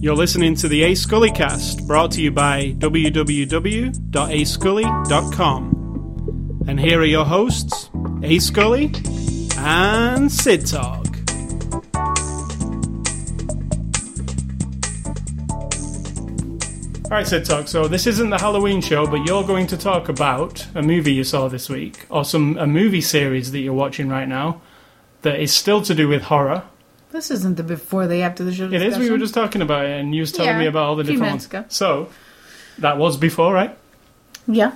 You're listening to the A Scully cast, brought to you by www.ascully.com. And here are your hosts, A Scully and Sid Talk. Alright, Sid Talk, so this isn't the Halloween show, but you're going to talk about a movie you saw this week, or some a movie series that you're watching right now that is still to do with horror. This isn't the before the after the show. It is. We were just talking about it, and you was telling Yeah, me about all the few different minutes ones. ago. So that was before, right? Yeah.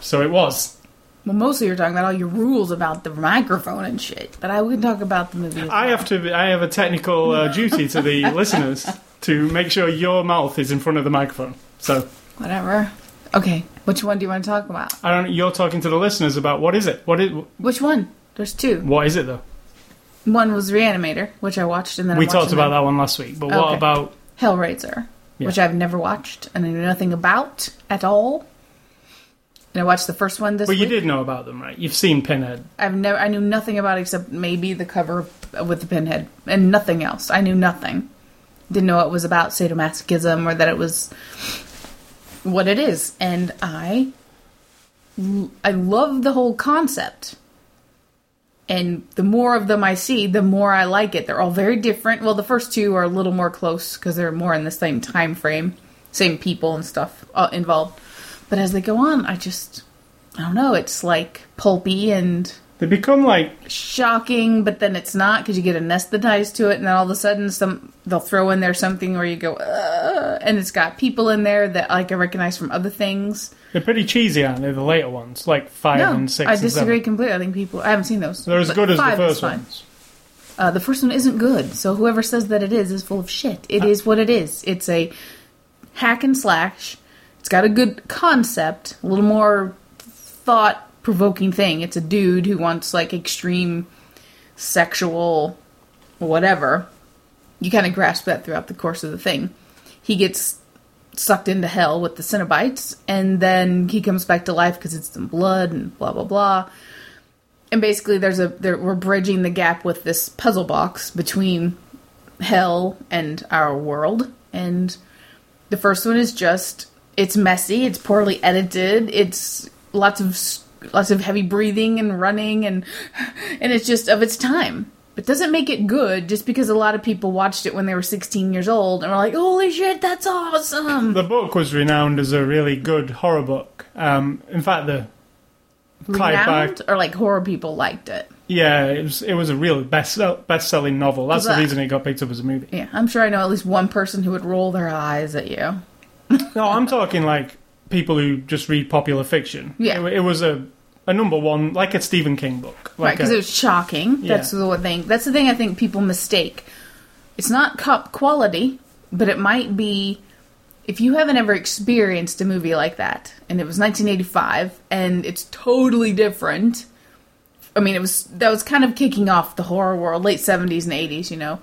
So it was. Well, mostly you're talking about all your rules about the microphone and shit. But I would talk about the movie. as I well. have to. I have a technical uh, duty to the listeners to make sure your mouth is in front of the microphone. So Whatever. Okay. Which one do you want to talk about? I don't. You're talking to the listeners about what is it? What is? Which one? There's two. What is it though? One was Reanimator, which I watched, and then we I'm talked watching about that one last week. But what Okay. about? Hellraiser, Yeah. which I've never watched and I know nothing about at all. And I watched the first one this Well, you week. did know about them, right? You've seen Pinhead. I've never. I knew nothing about it except maybe the cover with the pinhead and nothing else. I knew nothing. Didn't know it was about sadomasochism or that it was what it is. And I, I love the whole concept. And the more of them I see, the more I like it. They're all very different. Well, the first two are a little more close because they're more in the same time frame, same people and stuff uh, involved. But as they go on, I just, I don't know. It's like pulpy and They become like shocking, but then it's not because you get anesthetized to it, and then all of a sudden, some they'll throw in there something where you go, and it's got people in there that like I recognize from other things. they're pretty cheesy, aren't they? The later ones, like five No, and six. I and disagree seven. completely. I think people I haven't seen those. They're as good as the first ones. Uh, the first one isn't good, so whoever says that it is is full of shit. It Uh. is what it is. It's a hack and slash. It's got a good concept, a little more thought provoking thing. It's a dude who wants like extreme sexual whatever. You kind of grasp that throughout the course of the thing. He gets sucked into hell with the Cenobites, and then he comes back to life because it's some blood and blah blah blah and basically there's a there, we're bridging the gap with this puzzle box between hell and our world and the first one is just it's messy it's poorly edited it's lots of s- lots of heavy breathing and running and and it's just of its time But doesn't make it good just because a lot of people watched it when they were 16 years old and were like holy shit that's awesome The book was renowned as a really good horror book. Um, in fact, the renowned or like horror people liked it yeah, it was it was a real best best selling novel. That's the reason it got picked up as a movie. yeah i'm sure i know at least one person who would roll their eyes at you No, I'm talking like people who just read popular fiction. Yeah. it, it was a a number one, like a Stephen King book. right because it was shocking Yeah. that's the thing that's the thing i think people mistake it's not cup quality but it might be if you haven't ever experienced a movie like that and it was 1985 and it's totally different i mean it was that was kind of kicking off the horror world late 70s and 80s you know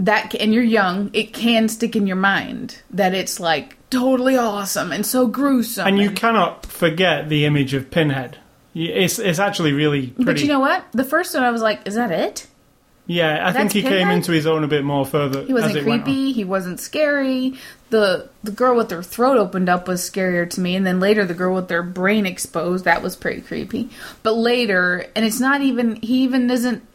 that and you're young it can stick in your mind that it's like totally awesome and so gruesome and you cannot forget the image of Pinhead. It's it's actually really pretty. but you know what the first one i was like is that it yeah, I think that's he came into his own a bit more further. He wasn't as it went on. creepy. He wasn't scary. The the girl with her throat opened up was scarier to me, and then later the girl with their brain exposed that was pretty creepy. But later, and it's not even he even isn't.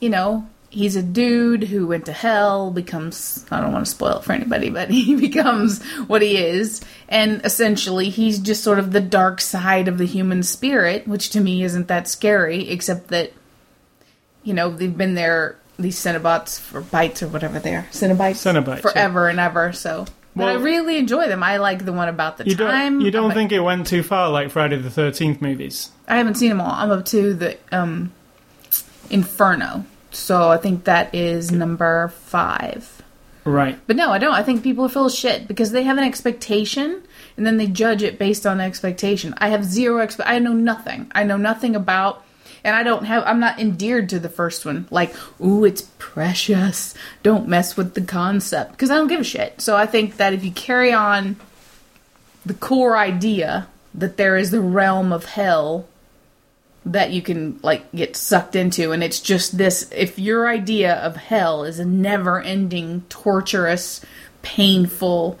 You know, he's a dude who went to hell, becomes I don't want to spoil it for anybody, but he becomes what he is, and essentially he's just sort of the dark side of the human spirit, which to me isn't that scary, except that you know, they've been there, these Cenobots for bites or whatever they are. Cenobites? Cenobites, Forever and ever, so. But I really enjoy them. I like the one about the You time. don't you don't but think it went too far like Friday the Thirteenth movies? I haven't seen them all. I'm up to the um, Inferno. So I think that is number five. Right. But no, I don't. I think people are full of shit because they have an expectation and then they judge it based on the expectation. I have zero expe- I know nothing. I know nothing about and I don't have I'm not endeared to the first one. Like, ooh, it's precious. Don't mess with the concept because I don't give a shit. So I think that if you carry on the core idea that there is the realm of hell that you can like get sucked into and it's just this if your idea of hell is a never-ending torturous painful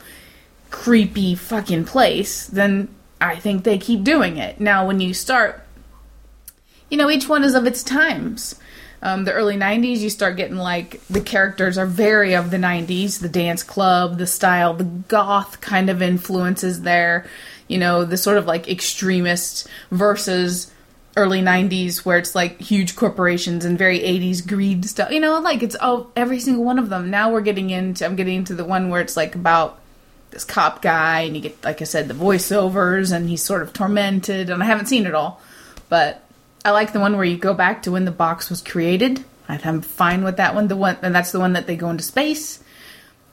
creepy fucking place then i think they keep doing it. Now when you start you know each one is of its times. Um, the early 90s you start getting like the characters are very of the 90s the dance club the style the goth kind of influences there you know the sort of like extremist versus early 90s where it's like huge corporations and very 80s greed stuff. You know like it's oh every single one of them. Now we're getting into i'm getting into the one where it's like about this cop guy and you get like i said the voiceovers and he's sort of tormented and i haven't seen it all but i like the one where you go back to when the box was created. I'm fine with that one. The one and that's the one that they go into space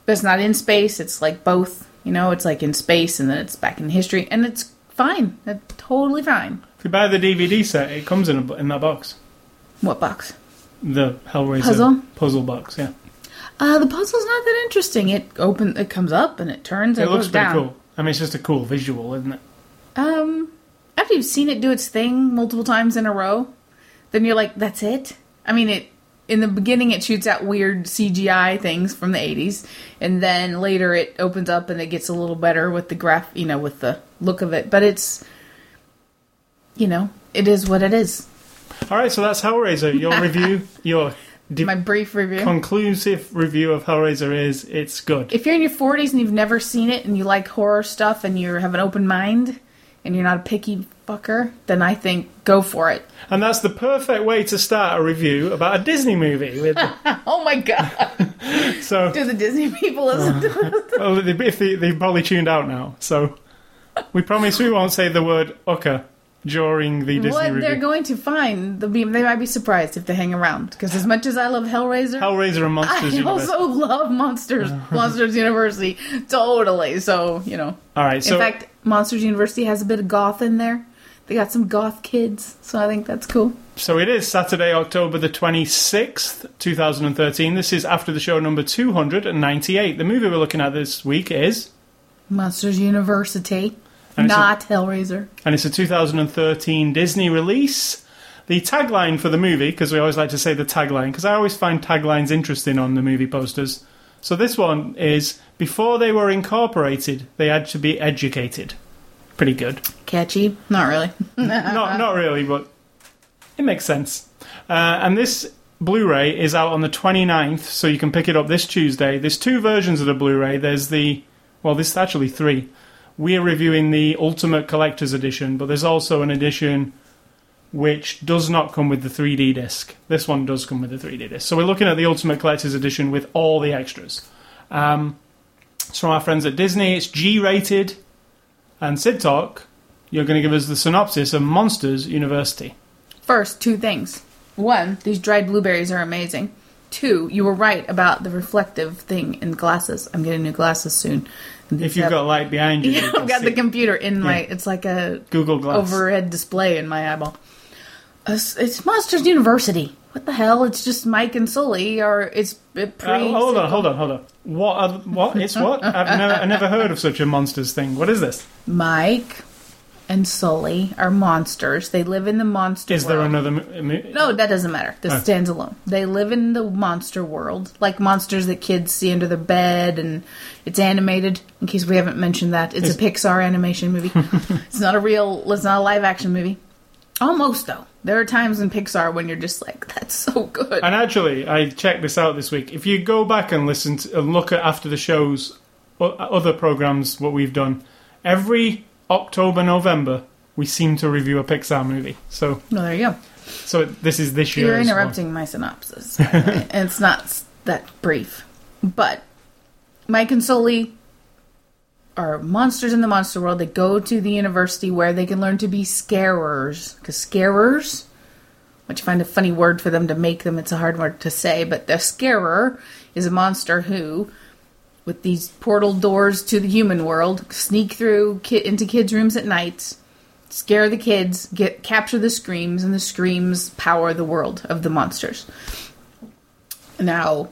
but it's not in space. It's like both you know? It's like in space and then it's back in history and it's fine. It's totally fine If you buy the DVD set, it comes in a, in that box. what box The Hellraiser Puzzle? puzzle box. Yeah, Uh, the puzzle's not that interesting. It open, it comes up and it turns and it it, looks pretty down. cool. I mean, it's just a cool visual, isn't it? Um, after you've seen it do its thing multiple times in a row, then you're like, "That's it." I mean, it in the beginning it shoots out weird CGI things from the '80s, and then later it opens up and it gets a little better with the graph, you know, with the look of it. But it's, you know, it is what it is. All right, so that's Hellraiser. Your review, your de- My brief review. conclusive review of Hellraiser is it's good. if you're in your 40s and you've never seen it and you like horror stuff and you have an open mind and you're not a picky fucker, then I think go for it. And that's the perfect way to start a review about a Disney movie. With, Oh my god. so, Do the Disney people listen to uh-huh. this? well, oh, they, if they, they've probably tuned out now. So, we promise we won't say the word "ucker" during the Disney What review. they're going to find, they'll be, they might be surprised if they hang around. Because as much as I love Hellraiser, Hellraiser and Monsters I Universe. also love Monsters, Monsters University. Totally. So, you know. All right, so in fact, Monsters University has a bit of goth in there. They got some goth kids, so I think that's cool. So it is Saturday, October the 26th, 2013. This is after the show number 298. The movie we're looking at this week is, Monsters University, And it's a- not Hellraiser. and it's a 2013 Disney release. The tagline for the movie, because we always like to say the tagline, because I always find taglines interesting on the movie posters. So this one is Before they were incorporated, they had to be educated. Pretty good. Catchy? Not really. not not really, but it makes sense. Uh, and this Blu-ray is out on the 29th, so you can pick it up this Tuesday. There's two versions of the Blu-ray. There's the well, there's actually three. We're reviewing the Ultimate Collector's Edition, but there's also an edition which does not come with the 3D disc. This one does come with the 3D disc. So we're looking at the Ultimate Collector's Edition with all the extras. Um, it's from our friends at Disney. It's G-rated. And Sid Talk, you're going to give us the synopsis of Monsters University. First, two things. One, these dried blueberries are amazing. Two, you were right about the reflective thing in glasses. I'm getting new glasses soon. If you've got light behind you, yeah, you I've got the computer in my. Yeah. It's like a Google Glass. overhead display in my eyeball. Uh, It's, it's Monsters University. What the hell? It's just Mike and Sully, or it's uh, pre. Uh, hold on, hold on, hold on. What? Are, what? It's what? I've never, I never heard of such a monsters thing. What is this? Mike and Sully are monsters. They live in the monster. Is there another? mo- mo- No, that doesn't matter. This Oh. stands alone. They live in the monster world, like monsters that kids see under their bed, and it's animated. In case we haven't mentioned that, it's Is- a Pixar animation movie. it's not a real. It's not a live action movie. Almost though. There are times in Pixar when you're just like, "That's so good." And actually, I checked this out this week. If you go back and listen to, and look at after the shows, other programs, what we've done, every October, November, we seem to review a Pixar movie. So, no, there you go. so this is this year. You're well. interrupting my synopsis, it's not that brief. But Mike and Sully are monsters in the monster world. They go to the university where they can learn to be scarers. Because scarers, which I find a funny word for them to make them, it's a hard word to say, but the scarer is a monster who, with these portal doors to the human world, sneak through ki- into kids' rooms at night scare the kids, get capture the screams, and the screams power the world of the monsters. Now,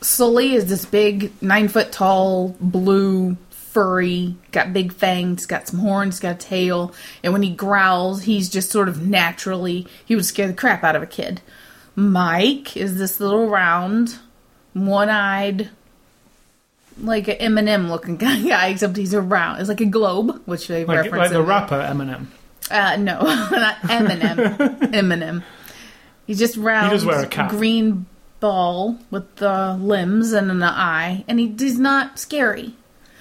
Sully is this big, nine foot tall, blue, furry, got big fangs, got some horns, got a tail, and when he growls, he's just sort of naturally he would scare the crap out of a kid. Mike is this little round, one-eyed, like an Eminem looking guy, except he's a round. It's like a globe, which they Like, reference like the rapper Eminem. uh, no, not Eminem. Eminem. He's just round, He does wear a cap. green ball with the limbs and an eye, and he, he's not scary.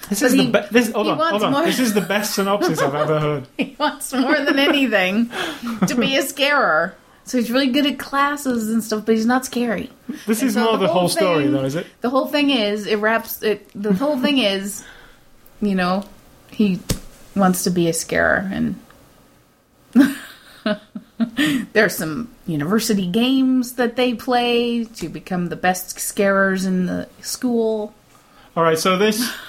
This But is he- the be- this. Hold on, hold on. more- This is the best synopsis I've ever heard. He wants more than anything to be a scarer. So he's really good at classes and stuff, but he's not scary. This And is so more the the whole whole story, thing- though, is it? The whole thing is, it wraps it. The whole thing is, you know, he wants to be a scarer, and there's some university games that they play to become the best scarers in the school. All right, so this.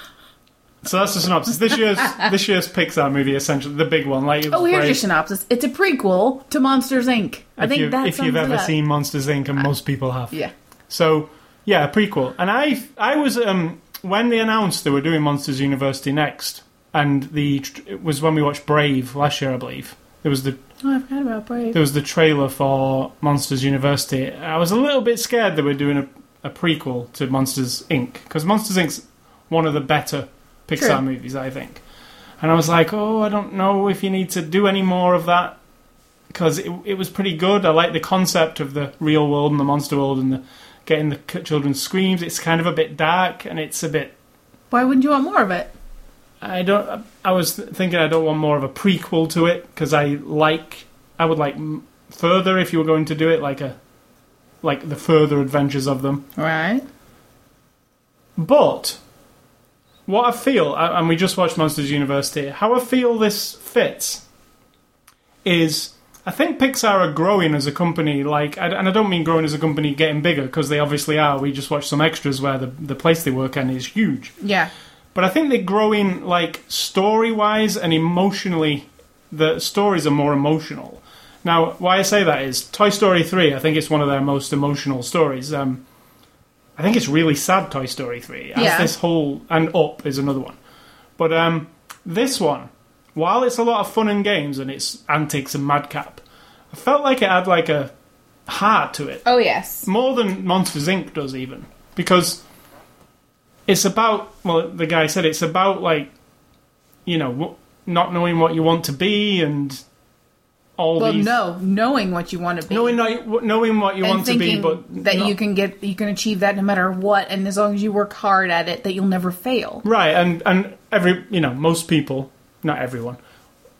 So that's the synopsis. This year's this year's Pixar movie, essentially the big one. Like, Oh, here's great. your synopsis. It's a prequel to Monsters Inc. I if think you've, that if you've ever seen Monsters Inc., and most people have. yeah. So yeah, a prequel. And I I was um when they announced they were doing Monsters University next, and the it was when we watched Brave last year, I believe. There was the Oh, I forgot about Brave. there was the trailer for Monsters University. I was a little bit scared they were doing a, a prequel to Monsters Inc. because Monsters Inc.'s one of the better Pixar movies, I think. And I was like, oh, I don't know if you need to do any more of that because it, it was pretty good. I like the concept of the real world and the monster world and the getting the c- children's screams. It's kind of a bit dark and it's a bit. Why wouldn't you want more of it? I don't. I was thinking I don't want more of a prequel to it because I like. I would like further if you were going to do it like a, like the further adventures of them. Right. But what I feel, and we just watched Monsters University, how I feel this fits is I think Pixar are growing as a company, like, and I don't mean growing as a company getting bigger because they obviously are. We just watched some extras where the, the place they work in is huge. Yeah. But I think they're growing, like, story wise and emotionally. The stories are more emotional. Now, why I say that is Toy Story 3, I think it's one of their most emotional stories. Um, I think it's really sad, Toy Story 3. As Yeah. this whole. And Up is another one. But um, this one, while it's a lot of fun and games and it's antics and madcap, I felt like it had, like, a heart to it Oh yes. more than Monsters Inc. does even because it's about well the guy said it's about like you know not knowing what you want to be and all Well, these no, knowing what you want to be, knowing knowing what you want to be but that not- you can get, you can achieve that no matter what, and as long as you work hard at it, that you'll never fail. right and and every you know most people not everyone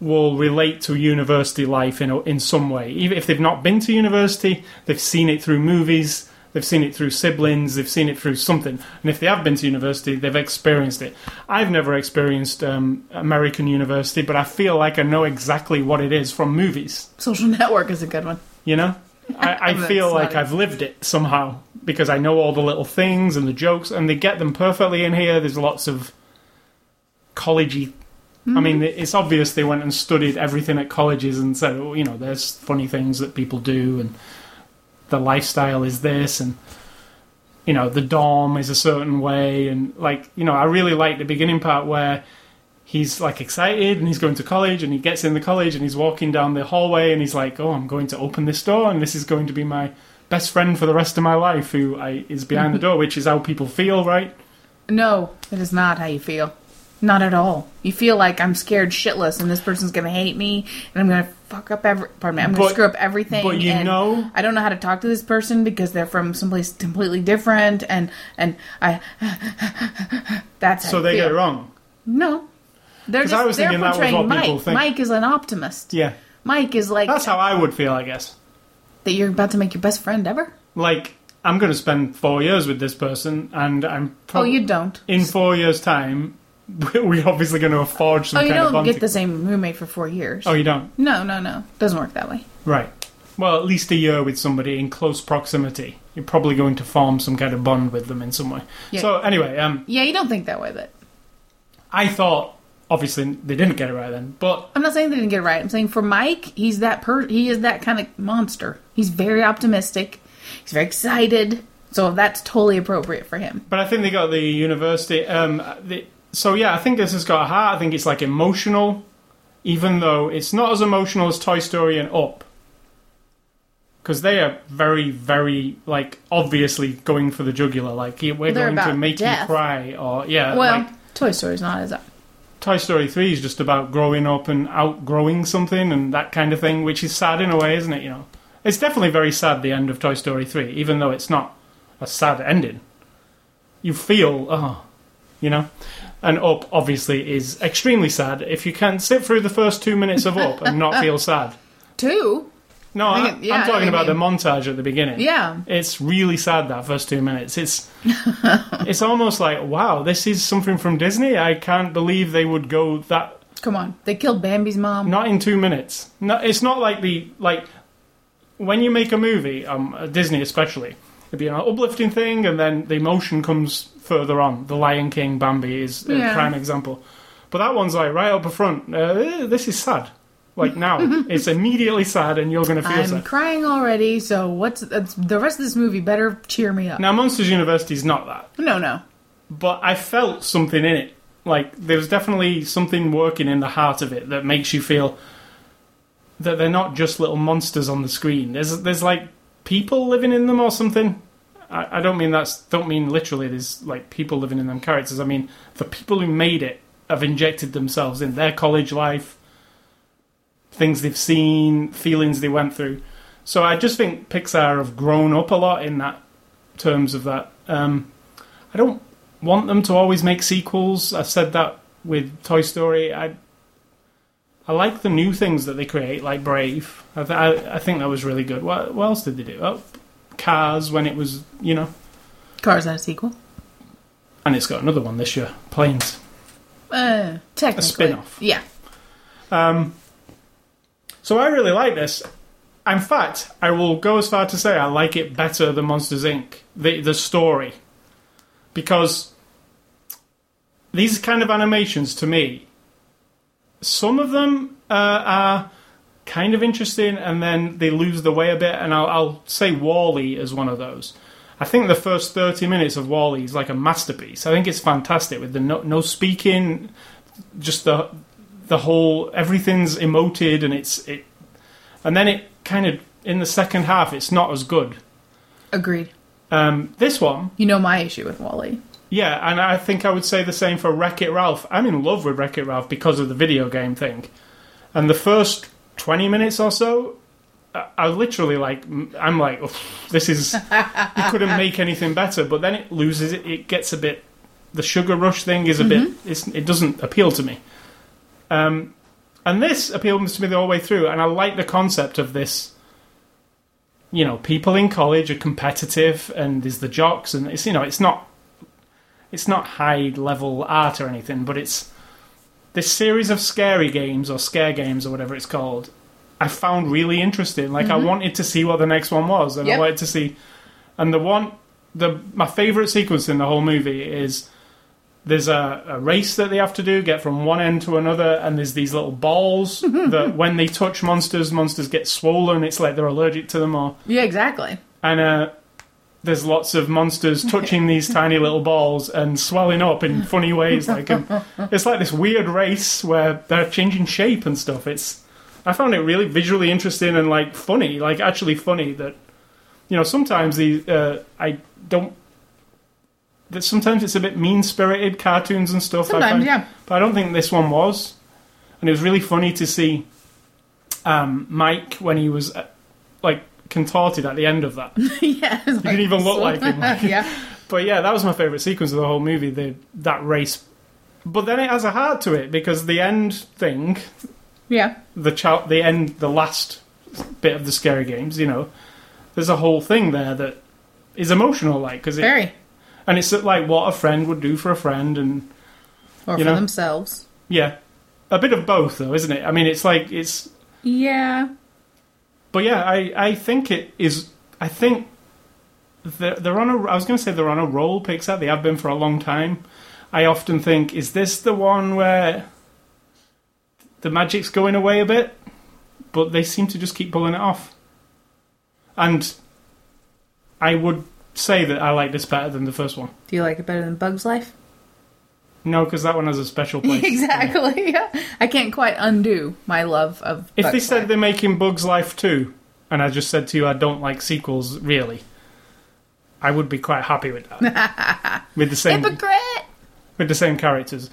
will relate to university life in a, in some way even if they've not been to university they've seen it through movies they've seen it through siblings they've seen it through something. And if they have been to university they've experienced it. I've never experienced um, american university but i feel like i know exactly what it is from movies. Social Network is a good one. you know? I, I feel like i've lived it somehow because i know all the little things and the jokes and they get them perfectly in here. There's lots of collegey I mean, it's obvious they went and studied everything at colleges and said, oh, you know, there's funny things that people do, and the lifestyle is this, and you know, the dorm is a certain way, and like, you know, I really like the beginning part where he's like excited and he's going to college, and he gets in the college and he's walking down the hallway, and he's like, oh, I'm going to open this door, and this is going to be my best friend for the rest of my life, who I, is behind the door, which is how people feel, right? No, it is not how you feel. Not at all. You feel like I'm scared shitless, and this person's gonna hate me, and I'm gonna fuck up every. Pardon me. I'm gonna But- screw up everything. but you know- I don't know how to talk to this person because they're from someplace completely different, and and I. That's So they feel. get it wrong. No, they're just I was they're thinking that was portraying what people Mike. think. Mike is an optimist. Yeah, Mike is like that's how I would feel, I guess. that you're about to make your best friend ever. like I'm going to spend four years with this person, and I'm Oh, you don't. in four years' time. We're obviously going to forge some Oh, you kind of don't get the same roommate for four years. Oh, you don't. No, no, no. Doesn't work that way. Right. Well, at least a year with somebody in close proximity. You're probably going to form some kind of bond with them in some way. Yeah. So anyway, um, Yeah, you don't think that way, but I thought obviously they didn't get it right then, but I'm not saying they didn't get it right. I'm saying for Mike, he's that per he is that kind of monster. He's very optimistic. He's very excited. So that's totally appropriate for him. but I think they got the university. Um, the, so yeah, I think this has got a heart. I think it's like emotional, even though it's not as emotional as Toy Story and Up, because they are very, very like obviously going for the jugular. Like we're They're going to about make death. you cry, or yeah, well, like Toy Story's not as that. Toy Story 3 is just about growing up and outgrowing something and that kind of thing, which is sad in a way, isn't it? You know, it's definitely very sad the end of Toy Story 3, even though it's not a sad ending. You feel, oh, you know. And Up obviously is extremely sad. If you can sit through the first two minutes of Up and not feel sad, Two? no, I think- yeah, I'm talking about what the montage at the beginning. Yeah. It's really sad that first two minutes. It's it's almost like wow, this is something from Disney. I can't believe they would go that Come on. They killed Bambi's mom. not in two minutes. No, it's not like the like when you make a movie, um, Disney especially, it'd be an uplifting thing, and then the emotion comes further on. The Lion King, Bambi is a Yeah. prime example, but that one's like right up the front. Uh, this is sad. Like now, it's immediately sad, and you're going to feel I'm sad. crying already, so what's the rest of this movie better cheer me up. Now, Monsters University is not that. No, no. but I felt something in it. Like there's definitely something working in the heart of it that makes you feel that they're not just little monsters on the screen. There's there's like people living in them or something. I, I don't mean that's don't mean literally. There's like people living in them characters. I mean the people who made it have injected themselves in their college life, things they've seen, feelings they went through. So I just think Pixar have grown up a lot in that terms of that. Um, I don't want them to always make sequels. I've said that with Toy Story. I I like the new things that they create, like Brave. I, th- I, I think that was really good. What, what else did they do? Oh, Cars when it was, you know, Cars had a sequel. and it's got another one this year. Planes. Uh, technically. spin-off. Yeah. Um, so I really like this. In fact, I will go as far to say I like it better than Monsters Inc. The the story, because these kind of animations to me, some of them uh, are kind of interesting, and then they lose the way a bit. And I'll, I'll say WALL-E is one of those. I think the first thirty minutes of WALL-E is like a masterpiece. I think it's fantastic with the no, no speaking, just the the whole everything's emoted and it's it, and then it kind of in the second half it's not as good. Agreed. Um, this one, You know my issue with WALL-E. yeah, and I think I would say the same for Wreck It Ralph. I'm in love with Wreck It Ralph because of the video game thing, and the first twenty minutes or so. I literally like I'm like this is you couldn't make anything better but then it loses it it gets a bit the sugar rush thing is a bit it's, it doesn't appeal to me um, and this appeals to me the whole way through and I like the concept of this you know people in college are competitive and there's the jocks and it's you know it's not it's not high level art or anything but it's this series of scary games or scare games or whatever it's called I found really interesting. Like I wanted to see what the next one was, and I wanted to see. And the one, the my favorite sequence in the whole movie is there's a, a race that they have to do, get from one end to another, and there's these little balls that when they touch monsters, monsters get swollen. It's like they're allergic to them, or Yeah, exactly. and uh, there's lots of monsters touching these tiny little balls and swelling up in funny ways. Like and it's like this weird race where they're changing shape and stuff. It's I found it really visually interesting and like funny, like actually funny. That you know sometimes the uh, I don't. That sometimes it's a bit mean spirited cartoons and stuff. Sometimes, find, yeah. but I don't think this one was. And it was really funny to see um, Mike when he was uh, like contorted at the end of that. yeah. He didn't even look like him, like- yeah. But yeah, that was my favourite sequence of the whole movie, the that race. But then it has a heart to it because the end thing, Yeah. the chow- the end, the last bit of the scary games, you know, there's a whole thing there that is emotional, like because it Very. and it's like what a friend would do for a friend, and Or You for know? themselves. yeah, a bit of both though, isn't it? I mean, it's like it's Yeah. But yeah, I, I think it is. I think they're, they're on a. I was going to say they're on a roll. Pixar. They have been for a long time. I often think, is this the one where the magic's going away a bit? But they seem to just keep pulling it off. And I would say that I like this better than the first one. Do you like it better than Bug's Life? No, because that one has a special place. exactly. Yeah. I can't quite undo my love of. If they said Life. they're making Bugs Life 2, and I just said to you I don't like sequels, really, I would be quite happy with that. with the same hypocrite. with the same characters.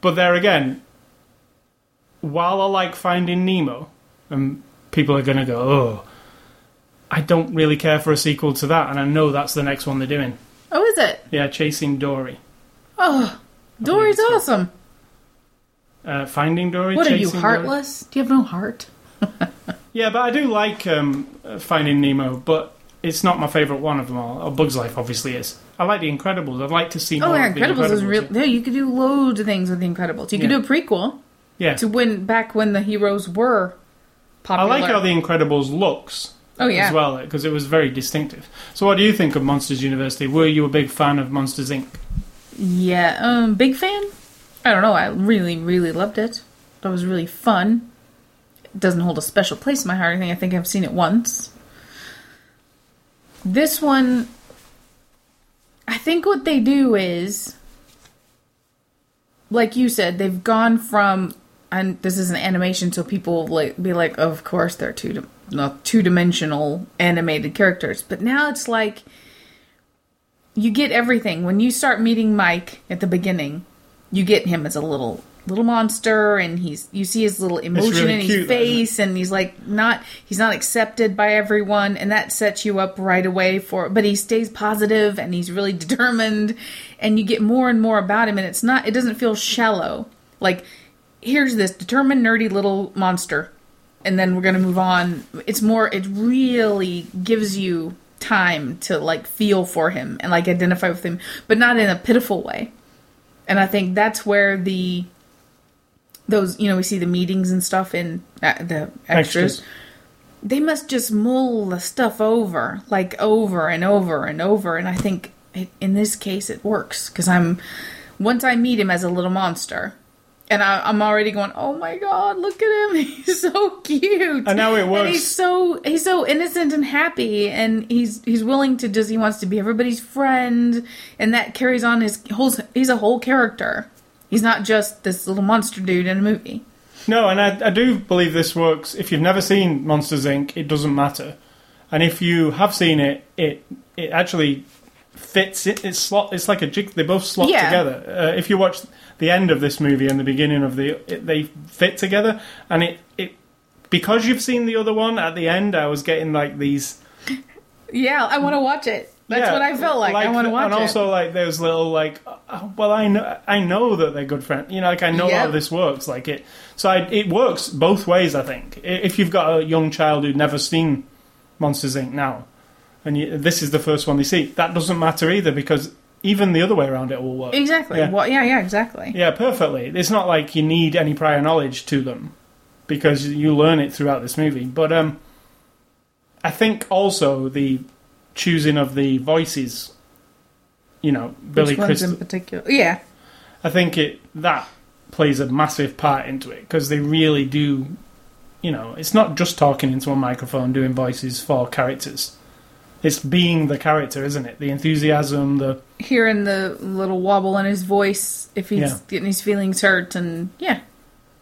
But there again, while I like Finding Nemo, and people are going to go, oh, I don't really care for a sequel to that, and I know that's the next one they're doing. Oh, is it? Yeah, Chasing Dory. Oh, Dory's awesome. Uh, Finding Dory? What are you, Chasing Dory? heartless? Do you have no heart? Yeah, but I do like um, uh, Finding Nemo, but it's not my favourite one of them all. Oh, Bugs Life obviously is. I like The Incredibles. I'd like to see more Oh, yeah, of The Incredibles is real. Yeah, you could do loads of things with the Incredibles. You could Yeah. do a prequel Yeah. to when back when the heroes were popular. I like how The Incredibles looks oh yeah. as well, because it was very distinctive. So what do you think of Monsters University? Were you a big fan of Monsters, Inc.? Yeah, um, big fan. I don't know. I really, really loved it. That was really fun. It doesn't hold a special place in my heart. I think I think I've seen it once. This one, I think what they do is, like you said, they've gone from, and this is an animation, so people like be like, of course they're two, not two dimensional animated characters, but now it's like you get everything when you start meeting Mike at the beginning. You get him as a little little monster, and he's you see his little emotion really in his cute, face, and he's like not he's not accepted by everyone, and that sets you up right away for. But he stays positive, and he's really determined, and you get more and more about him, and it's not it doesn't feel shallow. Like here's this determined nerdy little monster and then we're gonna move on it's more it really gives you time to like feel for him and like identify with him but not in a pitiful way. And i think that's where the those you know we see the meetings and stuff in uh, the extras. Extras. they must just mull the stuff over like over and over and over. And i think it, in this case it works. Because i'm once i meet him as a little monster and I, I'm already going, oh my god, look at him! He's so cute. And now it works. And he's so he's so innocent and happy, and he's he's willing to just he wants to be everybody's friend, and that carries on his whole. He's a whole character. He's not just this little monster dude in a movie. No, and I, I do believe this works. If you've never seen Monsters Inc., it doesn't matter. And if you have seen it, it it actually fits. It, it's slot. It's like a jig. They both slot Yeah. together. Uh, if you watch the end of this movie and the beginning of the, it, they fit together. And it it because you've seen the other one at the end, I was getting like these. Yeah, I want to watch it. That's yeah, what I felt like. I want to watch and it. And also like those little like, oh, well, I know I know that they're good friends. You know, like I know how this works. Like it, so I, it works both ways. I think if you've got a young child who'd never seen Monsters Inc. now, and you, this is the first one they see, that doesn't matter either because even the other way around it will work. exactly. Yeah. Well, yeah, yeah, exactly. Yeah, perfectly. It's not like you need any prior knowledge to them because you learn it throughout this movie. But um, I think also the choosing of the voices, you know, Billy Which ones Crystal. in particular? Yeah, I think it that plays a massive part into it because they really do. You know, it's not just talking into a microphone doing voices for characters. It's being the character, isn't it? The enthusiasm, the hearing the little wobble in his voice if he's Yeah. getting his feelings hurt, and yeah,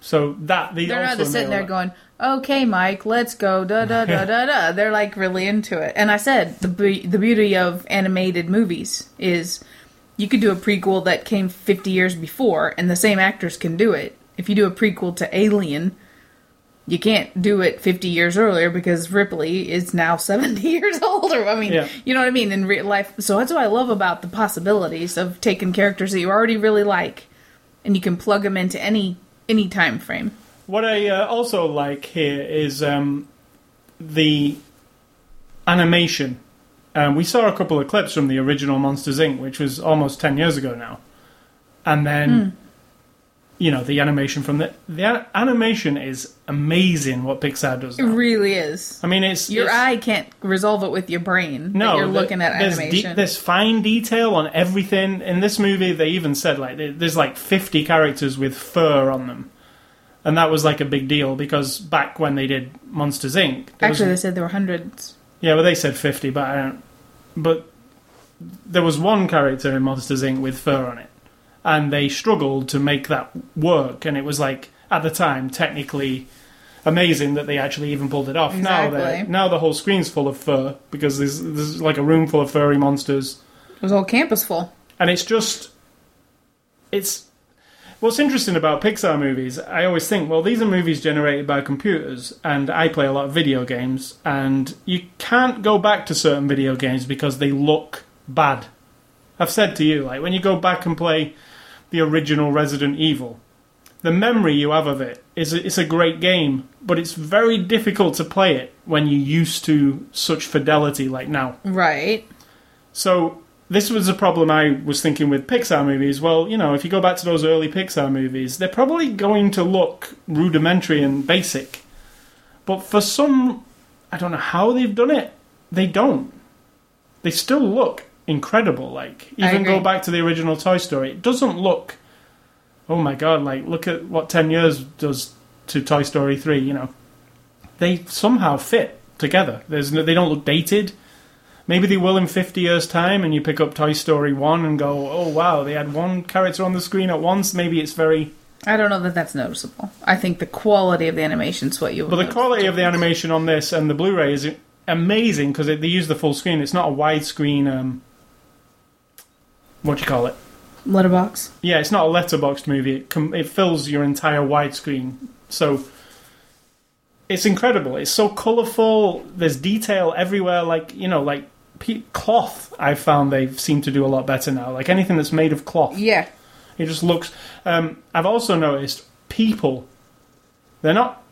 so that the they're not just sitting there going, "Okay, Mike, let's go." Da da da da da. They're like really into it. And I said the be- the beauty of animated movies is you could do a prequel that came 50 years before, and the same actors can do it. If you do a prequel to Alien, you can't do it 50 years earlier because Ripley is now 70 years older. I mean, Yeah. you know what I mean in real life. So that's what I love about the possibilities of taking characters that you already really like, and you can plug them into any any time frame. What I uh, also like here is um, the animation. Um, we saw a couple of clips from the original Monsters Inc., which was almost ten years ago now, and then Hmm. You know the animation from the the animation is amazing. What Pixar does. It Now. really is. I mean, it's Your it's- eye can't resolve it with your brain. No, you're the- looking at there's animation. de- there's fine detail on everything in this movie. They even said like there's like 50 characters with fur on them, and that was like a big deal because back when they did Monsters Inc. Actually, they said there were hundreds. yeah, well they said 50, but I don't. But there was one character in Monsters Inc. with fur on it, and they struggled to make that work. And it was like at the time technically amazing that they actually even pulled it off. Now, Exactly. they're- now the whole screen's full of fur because there's, there's like a room full of furry monsters, It was whole campus full. and it's just it's. What's interesting about Pixar movies, I always think, well, these are movies generated by computers, and I play a lot of video games, and you can't go back to certain video games because they look bad. I've said to you, like, when you go back and play the original Resident Evil, the memory you have of it is it's a great game, but it's very difficult to play it when you're used to such fidelity like now. Right. So this was a problem I was thinking with Pixar movies. Well, you know, if you go back to those early Pixar movies, they're probably going to look rudimentary and basic. But for some, I don't know how they've done it. They don't. They still look incredible. Like even go back to the original Toy Story, it doesn't look. Oh my god! Like look at what ten years does to Toy Story three. You know, they somehow fit together. There's no, they don't look dated. Maybe they will in 50 years' time, and you pick up Toy Story 1 and go, oh wow, they had one character on the screen at once. Maybe it's very. I don't know that that's noticeable. I think the quality of the animation is what you. But the quality of the animation on this and the Blu ray is amazing because they use the full screen. It's not a widescreen. Um, what do you call it? letterbox. Yeah, it's not a letterboxed movie. It, com- it fills your entire widescreen. So it's incredible. It's so colourful. There's detail everywhere. Like you know, like pe- cloth. I found they seem to do a lot better now. Like anything that's made of cloth, Yeah. it just looks. Um, I've also noticed people. They're not.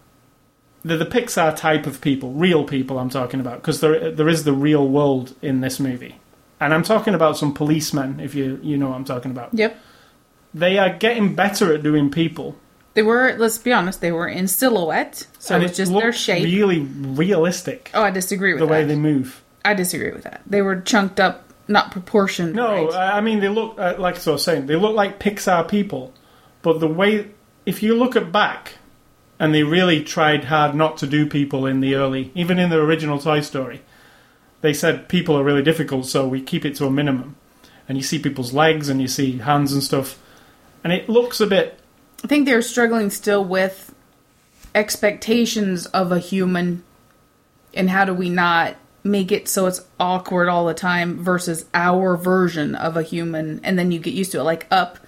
They're the Pixar type of people, real people. I'm talking about because there there is the real world in this movie, and I'm talking about some policemen. If you you know what I'm talking about Yep. they are getting better at doing people. They were. Let's be honest. They were in silhouette, so and it's it just their shape. really realistic. oh, I disagree with the that. way they move. I disagree with that. They were chunked up, not proportioned. No, right. I I mean they look uh, like I was saying. They look like Pixar people, but the way if you look at back, and they really tried hard not to do people in the early, even in the original Toy Story. They said people are really difficult, so we keep it to a minimum. And you see people's legs and you see hands and stuff, and it looks a bit I think they're struggling still with expectations of a human and how do we not make it so it's awkward all the time versus our version of a human. And then you get used to it like up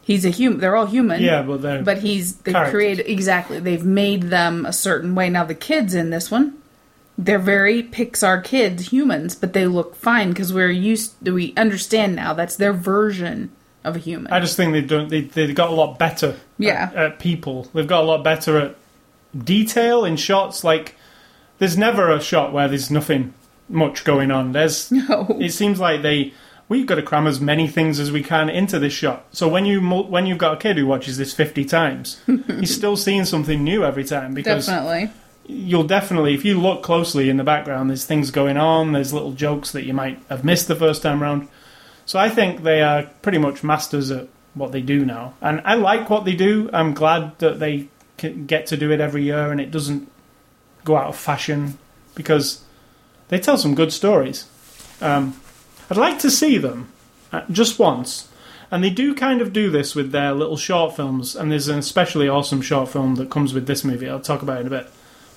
he's a human they're all human yeah, but they're but he's they've created exactly they've made them a certain way. Now the kids in this one they're very pixar kids humans but they look fine because we're used we understand now that's their version of a human I just think they've. They they got a lot better. Yeah. At, at people, they've got a lot better at detail in shots. Like, there's never a shot where there's nothing much going on. There's. no It seems like they. We've got to cram as many things as we can into this shot. So when you when you've got a kid who watches this 50 times, he's still seeing something new every time because definitely you'll definitely, if you look closely in the background, there's things going on. There's little jokes that you might have missed the first time round. So I think they are pretty much masters at what they do now, and I like what they do. I'm glad that they get to do it every year, and it doesn't go out of fashion because they tell some good stories. Um, I'd like to see them uh, just once. And they do kind of do this with their little short films, and there's an especially awesome short film that comes with this movie. I'll talk about it in a bit.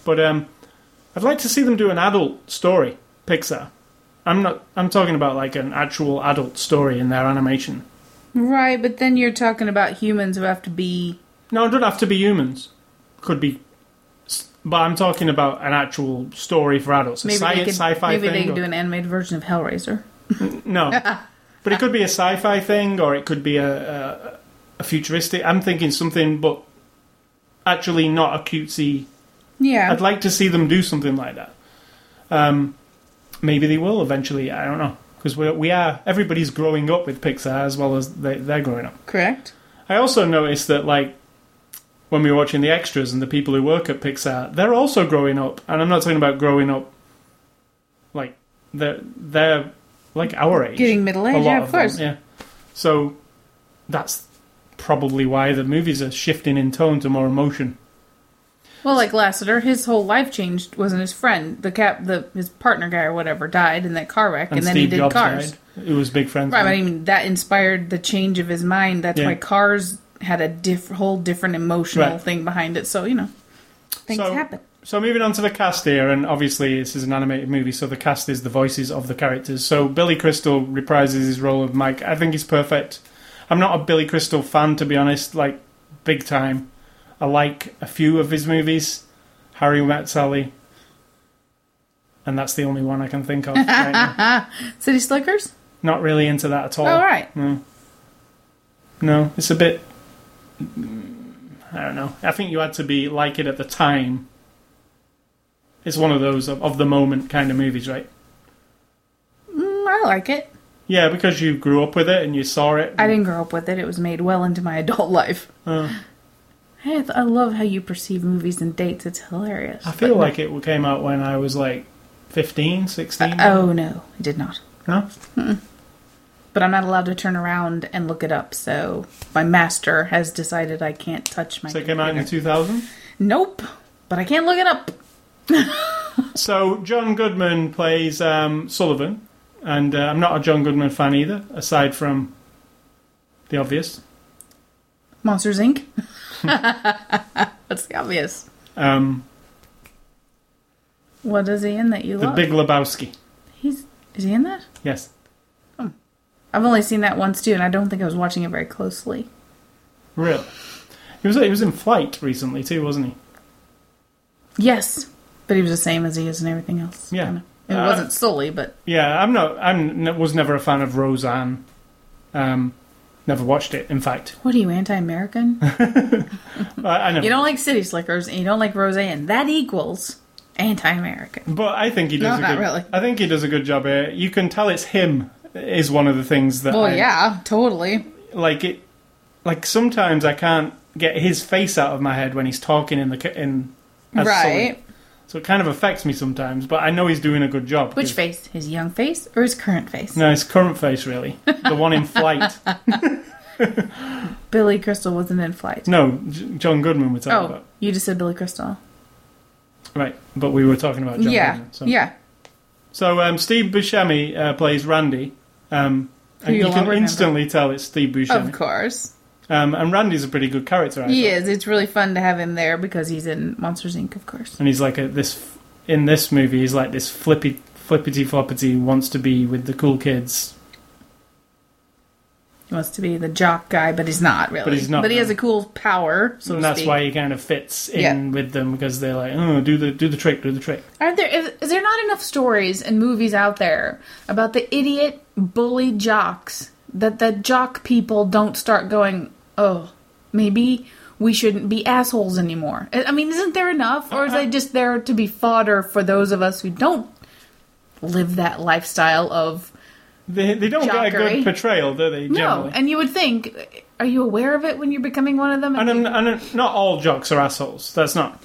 But um, I'd like to see them do an adult story, Pixar. I'm not. I'm talking about like an actual adult story in their animation. Right, but then you're talking about humans who have to be. No, it doesn't have to be humans. Could be, but I'm talking about an actual story for adults. A Maybe sci- they could. sci-fi maybe they thing. could or- do an animated version of Hellraiser. No, but it could be a sci-fi thing, or it could be a, a, a futuristic. I'm thinking something, but actually not a cutesy. Yeah, I'd like to see them do something like that. Um, maybe they will eventually. I don't know because we we are everybody's growing up with Pixar as well as they, they're growing up. correct. I also noticed that like when we were watching the extras and the people who work at Pixar, they're also growing up, and I'm not talking about growing up like they're they're like our age, Getting middle age. yeah, of them, course. yeah. So that's probably why the movies are shifting in tone to more emotion. Well, like Lasseter, his whole life changed. Wasn't his friend, the cap, the his partner guy or whatever, died in that car wreck, and, And, then he did Jobs Cars. died. It was big friends. Right, but I mean that inspired the change of his mind. That's Yeah. why Cars had a diff- whole different emotional Right. thing behind it. So you know, things So- happen. So moving on to the cast here, and obviously this is an animated movie, so the cast is the voices of the characters. So Billy Crystal reprises his role of Mike. I think he's perfect. I'm not a Billy Crystal fan, to be honest, like big time. I like a few of his movies, Harry Met Sally, and that's the only one I can think of. right. City Slickers. Not really into that at all. Oh, all right. No. No, it's a bit. I don't know. I think you had to be like it at the time. It's one of those of, of the moment kind of movies, right? Mm, I like it. Yeah, because you grew up with it and you saw it. I didn't grow up with it. It was made well into my adult life. Uh, Hey, I th- I love how you perceive movies and dates. It's hilarious. I feel But- like it came out when I was like 15, 16. Oh no, it did not. no? But I'm not allowed to turn around and look it up. So my master has decided I can't touch my. So it came out in 2000. Nope, but I can't look it up. So John Goodman plays um, Sullivan, and uh, I'm not a John Goodman fan either, aside from the obvious. Monsters Inc. That's the obvious. Um, What is he in that you the love? Big Lebowski. He's is he in that? Yes. I've only seen that once too, and I don't think I was watching it very closely. Really? He was he was in Flight recently too, wasn't he? Yes, but he was the same as he is in everything else. Yeah. kinda. It Uh, wasn't Sully, but Yeah, I'm not. I'm n- was never a fan of Roseanne. Um, never watched it. In fact, what are you anti-American? I, I never. you don't like City Slickers, and you don't like Roseanne. That equals anti-American. but I think he does No, a not good. really. I think he does a good job here. You can tell it's him. Is one of the things that. Well, I, yeah, totally. Like it. Like sometimes I can't get his face out of my head when he's talking in the ca- in. as Sully. So it kind of affects me sometimes, but I know he's doing a good job. Which 'cause- face? His young face or his current face? No, his current face really. The one in flight. Billy Crystal wasn't in flight. No, J- John Goodman we're talking Oh, about. you just said Billy Crystal. Right, but we were talking about John yeah, Goodman. So. yeah. So um, Steve Buscemi uh, plays Randy. Um, and you'll you can remember. instantly tell it's Steve Buscemi. Of course. Um, and Randy's a pretty good character, I He thought. is. It's really fun to have him there because he's in Monsters Inc. Of course. And he's like a, this in this movie. He's like this flippy, flippity floppity wants to be with the cool kids. He wants to be the jock guy, but he's not really. But he's not, But he has a cool power, so and that's speak. why he kind of fits in Yeah. with them because they're like, oh, do the do the trick, do the trick. Aren't there is, is there not enough stories and movies out there about the idiot bully jocks that the jock people don't start going, oh, maybe we shouldn't be assholes anymore? I mean, isn't there enough, or is Uh, it just there to be fodder for those of us who don't live that lifestyle of They, they don't get a good portrayal, do they? no? And you would think, are you aware of it when you're becoming one of them? And, and, and not all jocks are assholes. That's not.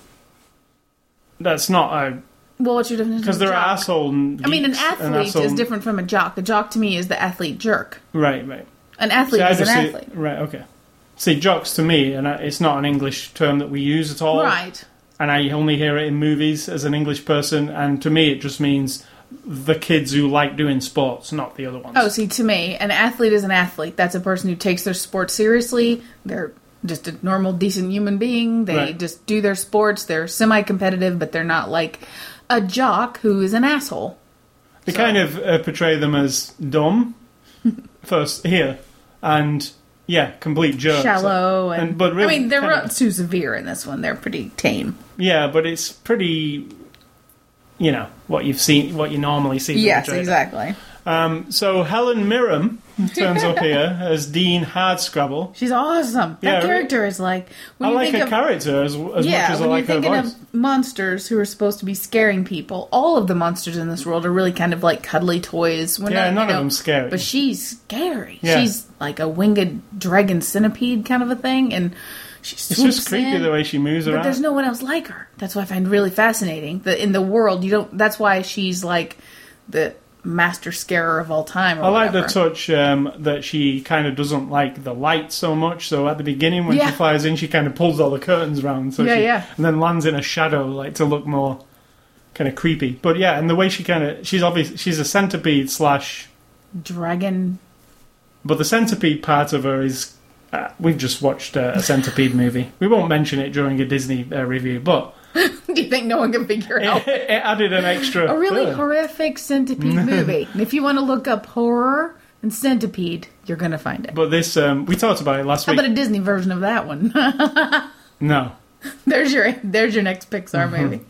That's not a well, what's your definition? because of there jock? asshole. I mean, an athlete is different from a jock. A jock to me is the athlete jerk. Right, right. An athlete See, is an see- athlete. right, okay. See, jocks to me, and it's not an English term that we use at all. Right. And I only hear it in movies as an English person, and to me, it just means the kids who like doing sports, not the other ones. Oh, see, to me, an athlete is an athlete. That's a person who takes their sport seriously. They're just a normal, decent human being. They Right. just do their sports. They're semi competitive, but they're not like a jock who is an asshole. they so- kind of uh, portray them as dumb first here, and yeah, complete jerks. Shallow and, and- but really I mean, they're of- not too severe in this one. They're pretty tame. Yeah, but it's pretty. You know what you've seen, what you normally see. Yes, exactly. Um, so Helen Mirren turns up here as Dean Hardscrabble. She's awesome. Yeah, That character is like when I you like think her of character as, as yeah, much as I when like you're her thinking voice. of monsters who are supposed to be scaring people, all of the monsters in this world are really kind of like cuddly toys. We're Yeah, not, none you of know, them scary. But she's scary. Yeah. She's like a winged dragon centipede kind of a thing, and she It's just creepy the way she moves But around. there's no one else like her. That's what I find really fascinating. That in the world, you don't. That's why she's like the master scarer of all time. Or I like the touch um, that she kind of doesn't like the light so much. So at the beginning, when Yeah. she flies in, she kind of pulls all the curtains around. So Yeah, she, yeah. And then lands in a shadow, like to look more kind of creepy. But yeah, and the way she kind of she's obviously she's a centipede slash, dragon. but the centipede part of her is. Uh, we've just watched uh, a centipede movie. We won't mention it during a Disney uh, review, but Do you think no one can figure it out? it, it added an extra. A really horrific centipede movie. If you want to look up horror and centipede, you're gonna find it. But this, um, we talked about it last How week. about a Disney version of that one? no, there's your there's your next Pixar Mm-hmm. movie.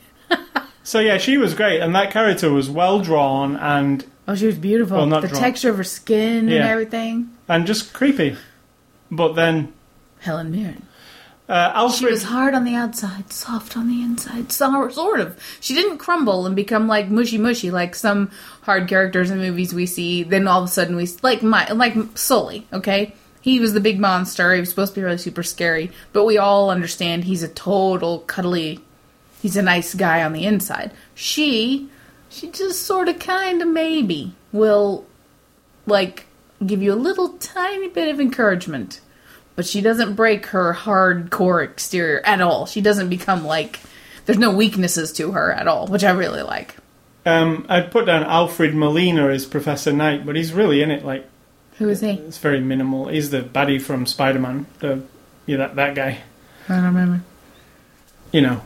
so yeah, she was great, and that character was well drawn and Oh, she was beautiful. Well, not the drawn. texture of her skin Yeah. and everything. and just creepy. But then Helen Mirren. Uh, She was hard on the outside, soft on the inside. So, sort of. She didn't crumble and become like mushy mushy like some hard characters in movies we see. Then all of a sudden we like my like Sully. Okay, he was the big monster. He was supposed to be really super scary, but we all understand he's a total cuddly. He's a nice guy on the inside. She, she just sort of kind of maybe will like give you a little tiny bit of encouragement but she doesn't break her hardcore exterior at all. She doesn't become like there's no weaknesses to her at all, which I really like. um, I'd put down Alfred Molina as Professor Knight, but he's really in it. Like Who is he? it's very minimal. He's the baddie from Spider Man. The yeah, that that guy. I don't remember. You know,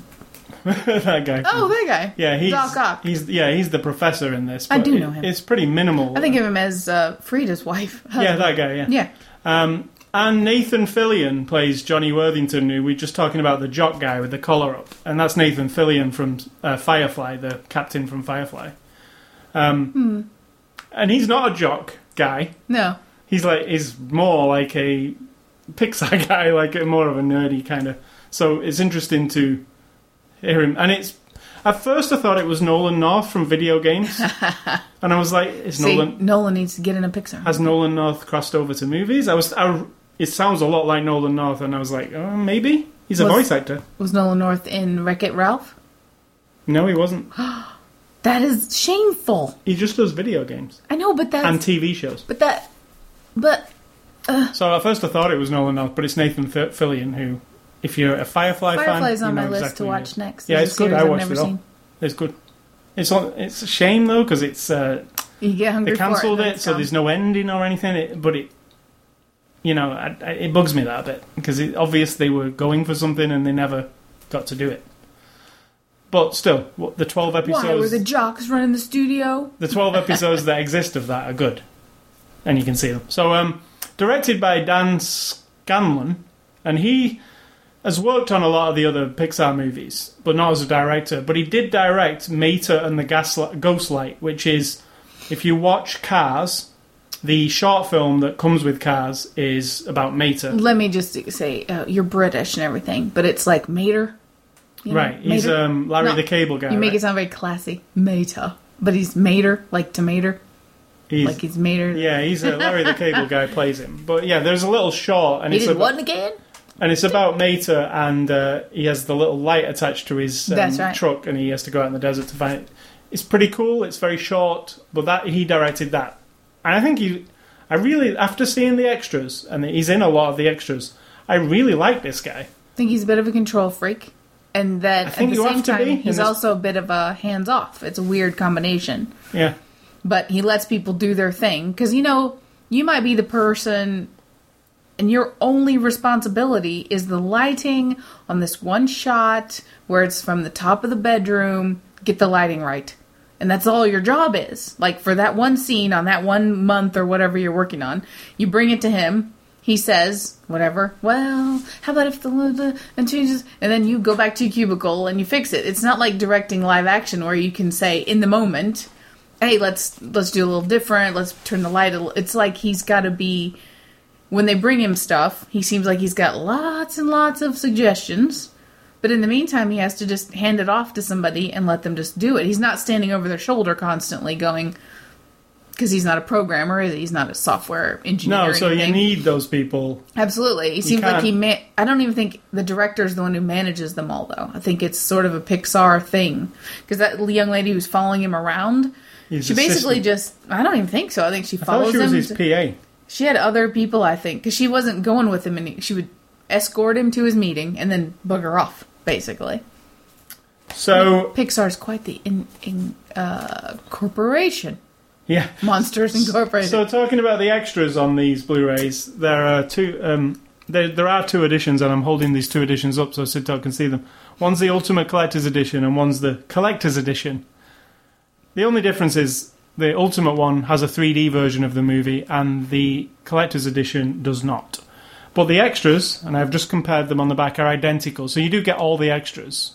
that guy. Oh, that guy. yeah, he's Doc Ock. he's yeah, he's the professor in this. I do know him. It's pretty minimal. I think of him as uh, Frida's wife. yeah, that guy. Yeah. Yeah. Um, and Nathan Fillion plays Johnny Worthington, who we're just talking about the jock guy with the collar up, and that's Nathan Fillion from uh, Firefly, the captain from Firefly. Um, Hmm. And he's not a jock guy. No. He's like he's more like a Pixar guy, like a more of a nerdy kind of. So it's interesting to hear him, and it's. At first, I thought it was Nolan North from video games, and I was like, "Is See, Nolan Nolan needs to get in a Pixar. has Nolan North crossed over to movies?" I was, I, it sounds a lot like Nolan North, and I was like, oh, "Maybe he's a Was- voice actor." Was Nolan North in Wreck It Ralph? No, he wasn't. That is shameful. He just does video games I know, but that's and TV shows. but that but So at first, I thought it was Nolan North, but it's Nathan F- Fillion who. If you're a Firefly, fan, Firefly's you on know my list exactly to who watch is. next. Yeah, it's a good. series I I've watched never it all. seen. It's good. It's on, it's a shame though because it's uh, You get hungry they for it. cancelled and it, it's so gone. there's no ending or anything. It, but it, you know, I, I, it bugs me that a bit because it, obvious they were going for something and they never got to do it. But still, what, the twelve episodes, Why were the jocks running the studio? the twelve episodes that exist of that are good, and you can see them. So, um, directed by Dan Scanlon, and he has worked on a lot of the other Pixar movies, but not as a director. But he did direct Mater and the Gaslight, Ghostlight, which is, if you watch Cars, the short film that comes with Cars is about Mater. Let me just say, uh, you're British and everything, but it's like Mater. You know, Right, he's Mater. um, Larry No, the Cable Guy. You make right? it sound very classy, Mater, but he's Mater, like tomato, He's- like he's Mater. yeah, he's uh, Larry the Cable Guy plays him. But yeah, there's a little short, and he it's did about, again? and it's about Mater, and uh, he has the little light attached to his um, right. truck, and he has to go out in the desert to find it. It's pretty cool. It's very short, but that he directed that, and I think he, I really after seeing the extras, and he's in a lot of the extras. I really like this guy. I think he's a bit of a control freak, and that I think at the you same have to time be he's this- also a bit of a hands off. It's a weird combination, Yeah, but he lets people do their thing because you know you might be the person. And your only responsibility is the lighting on this one shot where it's from the top of the bedroom. Get the lighting right. And that's all your job is. Like for that one scene on that one month or whatever you're working on, you bring it to him. He says, whatever, well, how about if the, and changes, and then you go back to your cubicle and you fix it. It's not like directing live action where you can say in the moment, hey, let's let's do a little different. Let's turn the light. It's like he's got to be when they bring him stuff, he seems like he's got lots and lots of suggestions. But in the meantime, he has to just hand it off to somebody and let them just do it. He's not standing over their shoulder constantly going, because he's not a programmer? He's not a software engineer. no, so you need those people. Absolutely. He seems like he man. I don't even think the director is the one who manages them all, though. I think it's sort of a Pixar thing because that young lady who's following him around, She basically just, I don't even think so. I think she I follows she was him. his PA. she had other people, I think, because she wasn't going with him and she would escort him to his meeting and then bugger off, basically. So Pixar's quite the in, in uh, corporation. yeah. Monsters Incorporated. So talking about the extras on these Blu-rays, there are two. Um, there, there are two editions, and I'm holding these two editions up so Sid Talk can see them. One's the Ultimate Collector's Edition, and one's the Collector's Edition. The only difference is the Ultimate one has a 3D version of the movie, and the Collector's Edition does not. But the extras, and I've just compared them on the back, are identical. So you do get all the extras.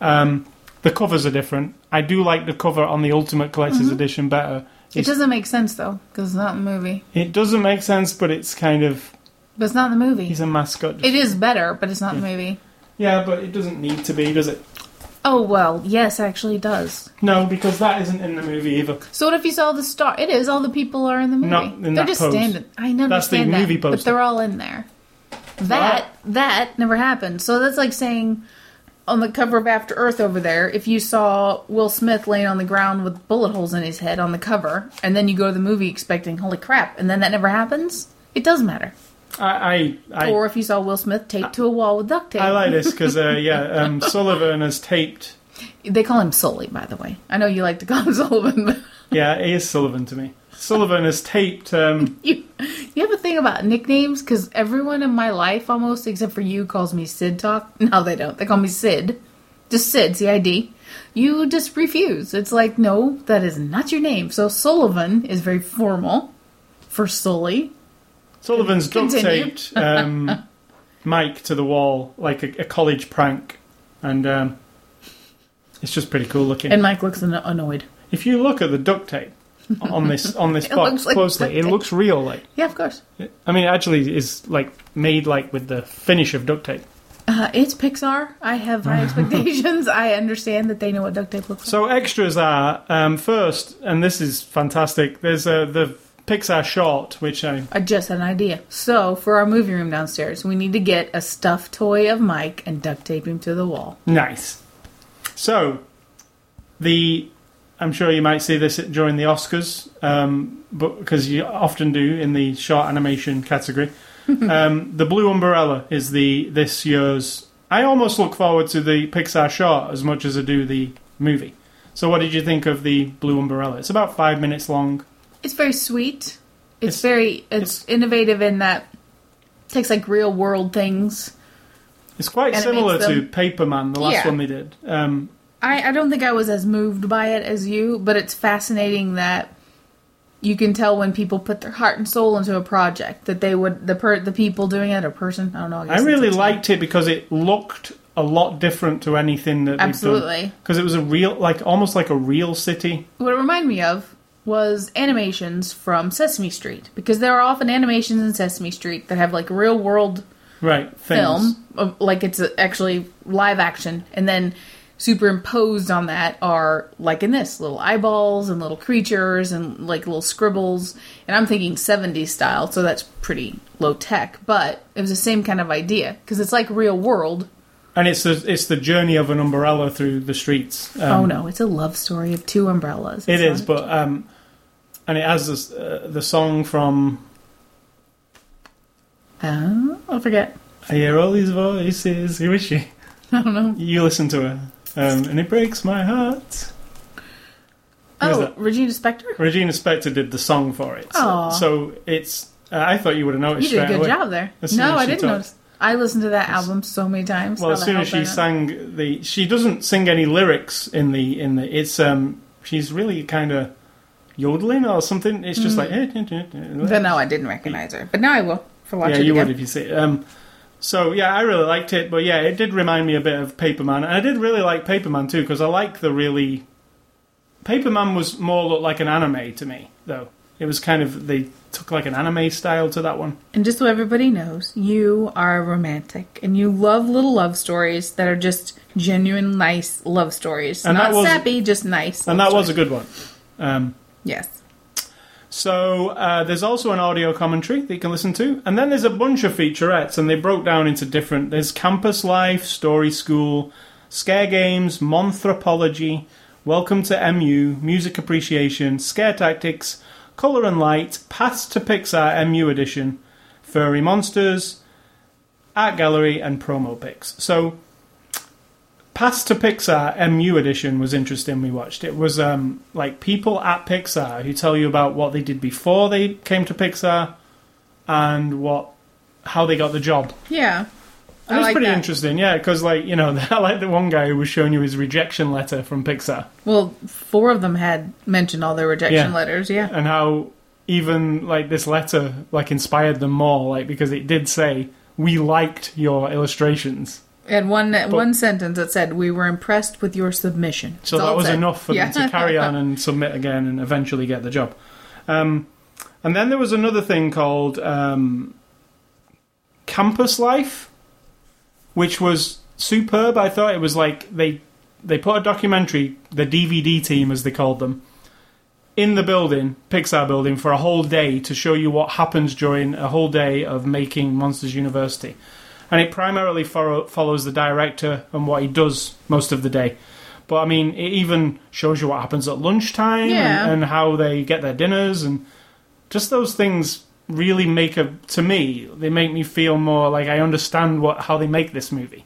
Um, the covers are different. I do like the cover on the Ultimate Collector's Edition better. it doesn't make sense, though, because it's not in the movie. It doesn't make sense, but it's kind of But it's not the movie. he's a mascot. It is better, but it's not in the movie. Yeah, but it doesn't need to be, does it? Oh, well, yes, actually it does. No, because that isn't in the movie either. So what if you saw the star? It is. All the people are in the movie. Not in they're that just pose. standing. I know. That's the that, movie but they're all in there. That that never happened. So that's like saying on the cover of After Earth over there, if you saw Will Smith laying on the ground with bullet holes in his head on the cover, and then you go to the movie expecting holy crap, and then that never happens, it does matter. I I I, or if you saw Will Smith taped to a wall with duct tape. I like this because uh, yeah, um, Sullivan has taped. They call him Sully, by the way. I know you like to call him Sullivan, but Yeah, he is Sullivan to me. Sullivan has taped. Um, you you have a thing about nicknames because everyone in my life almost except for you calls me Sid Talk. No, they don't. They call me Sid. Just Sid, C I D. You just refuse. It's like no, that is not your name. So Sullivan is very formal for Sully. Sullivan's duct taped um, Mike to the wall like a, a college prank, and um, it's just pretty cool looking. And Mike looks annoyed. if you look at the duct tape on this on this It box looks like closely, duct it tape. looks real. Like Yeah, of course. I mean, it actually is like made like with the finish of duct tape. Uh, it's Pixar. I have high expectations. I understand that they know what duct tape looks like. So extras are um, first, and this is fantastic. There's a the Pixar short, which I I just had an idea. So, for our movie room downstairs, we need to get a stuffed toy of Mike and duct tape him to the wall. nice. So the I'm sure you might see this during the Oscars, um, but because you often do in the short animation category. um, the Blue Umbrella is the this year's. I almost look forward to the Pixar short as much as I do the movie. So, what did you think of the Blue Umbrella? It's about five minutes long. It's very sweet. It's, It's- very it's, innovative in that it takes like real world things. It's quite And it similar to them- Paperman, the last Yeah. one they did. Um, I, I don't think I was as moved by it as you, but it's fascinating that you can tell when people put their heart and soul into a project that they would the per, the people doing it or person I don't know. I guess really it's a liked it because it looked a lot different to anything that Absolutely. because it was a real, like almost like a real city. What it reminded me of was animations from Sesame Street because there are often animations in Sesame Street that have like real world Right, film, uh, like it's actually live action, and then superimposed on that are like in this little eyeballs and little creatures and like little scribbles. And I'm thinking 70s style, so that's pretty low tech, but it was the same kind of idea because it's like real world. and it's the it's the journey of an umbrella through the streets. Um, oh no, it's a love story of two umbrellas. It It's but um, and it has this, uh, the song from Oh, I forget. "I hear all these voices." Who is she? I don't know. You listen to her, um, and it breaks my heart. Who Oh. Regina Spektor. Regina Spektor did the song for it, so, so it's. Uh, I thought you would have noticed. You did a good away. job there. No, I didn't talked. notice. I listened to that album so many times. Well, as soon as she did I not? sang the, she doesn't sing any lyrics in the in the. It's um, she's really kind of yodeling or something. It's just like. eh, eh, eh, eh. Then no, I didn't recognize her, but now I will for watching yeah, you again. would if you see it. Um, so yeah, I really liked it, but yeah, it did remind me a bit of Paperman, and I did really like Paperman too because I like the really. Paperman was more looked like an anime to me, though. It was kind of they took like an anime style to that one. And just so everybody knows, you are romantic and you love little love stories that are just genuine, nice love stories. And Not was- sappy, just nice. And love that was a stories. good one. Um, yes. So uh, there's also an audio commentary that you can listen to, and then there's a bunch of featurettes, and they broke down into different. There's campus life, story school, scare games, monthropology, Welcome to MU, Music Appreciation, Scare Tactics, Colour and Light, Paths to Pixar MU Edition, Furry Monsters, Art Gallery, and Promo Pics. So, Paths to Pixar MU Edition was interesting. We watched it was um, like people at Pixar who tell you about what they did before they came to Pixar and what how they got the job. Yeah. And I it's like pretty that. interesting, yeah, because like you know, I like the one guy who was showing you his rejection letter from Pixar. Well, four of them had mentioned all their rejection Yeah. letters. Yeah. and how even like this letter like inspired them more like because it did say we liked your illustrations And one one sentence that said, "We were impressed with your submission." so That's that was said. enough for Yeah. them to carry on and submit again and eventually get the job um, and then there was another thing called um, campus life which was superb i thought it was like they they put a documentary the dvd team as they called them in the building, Pixar building, for a whole day to show you what happens during a whole day of making Monsters University. And it primarily follow, follows the director and what he does most of the day. But I mean, it even shows you what happens at lunchtime Yeah. and, and how they get their dinners and just those things really make a to me they make me feel more like I understand what how they make this movie.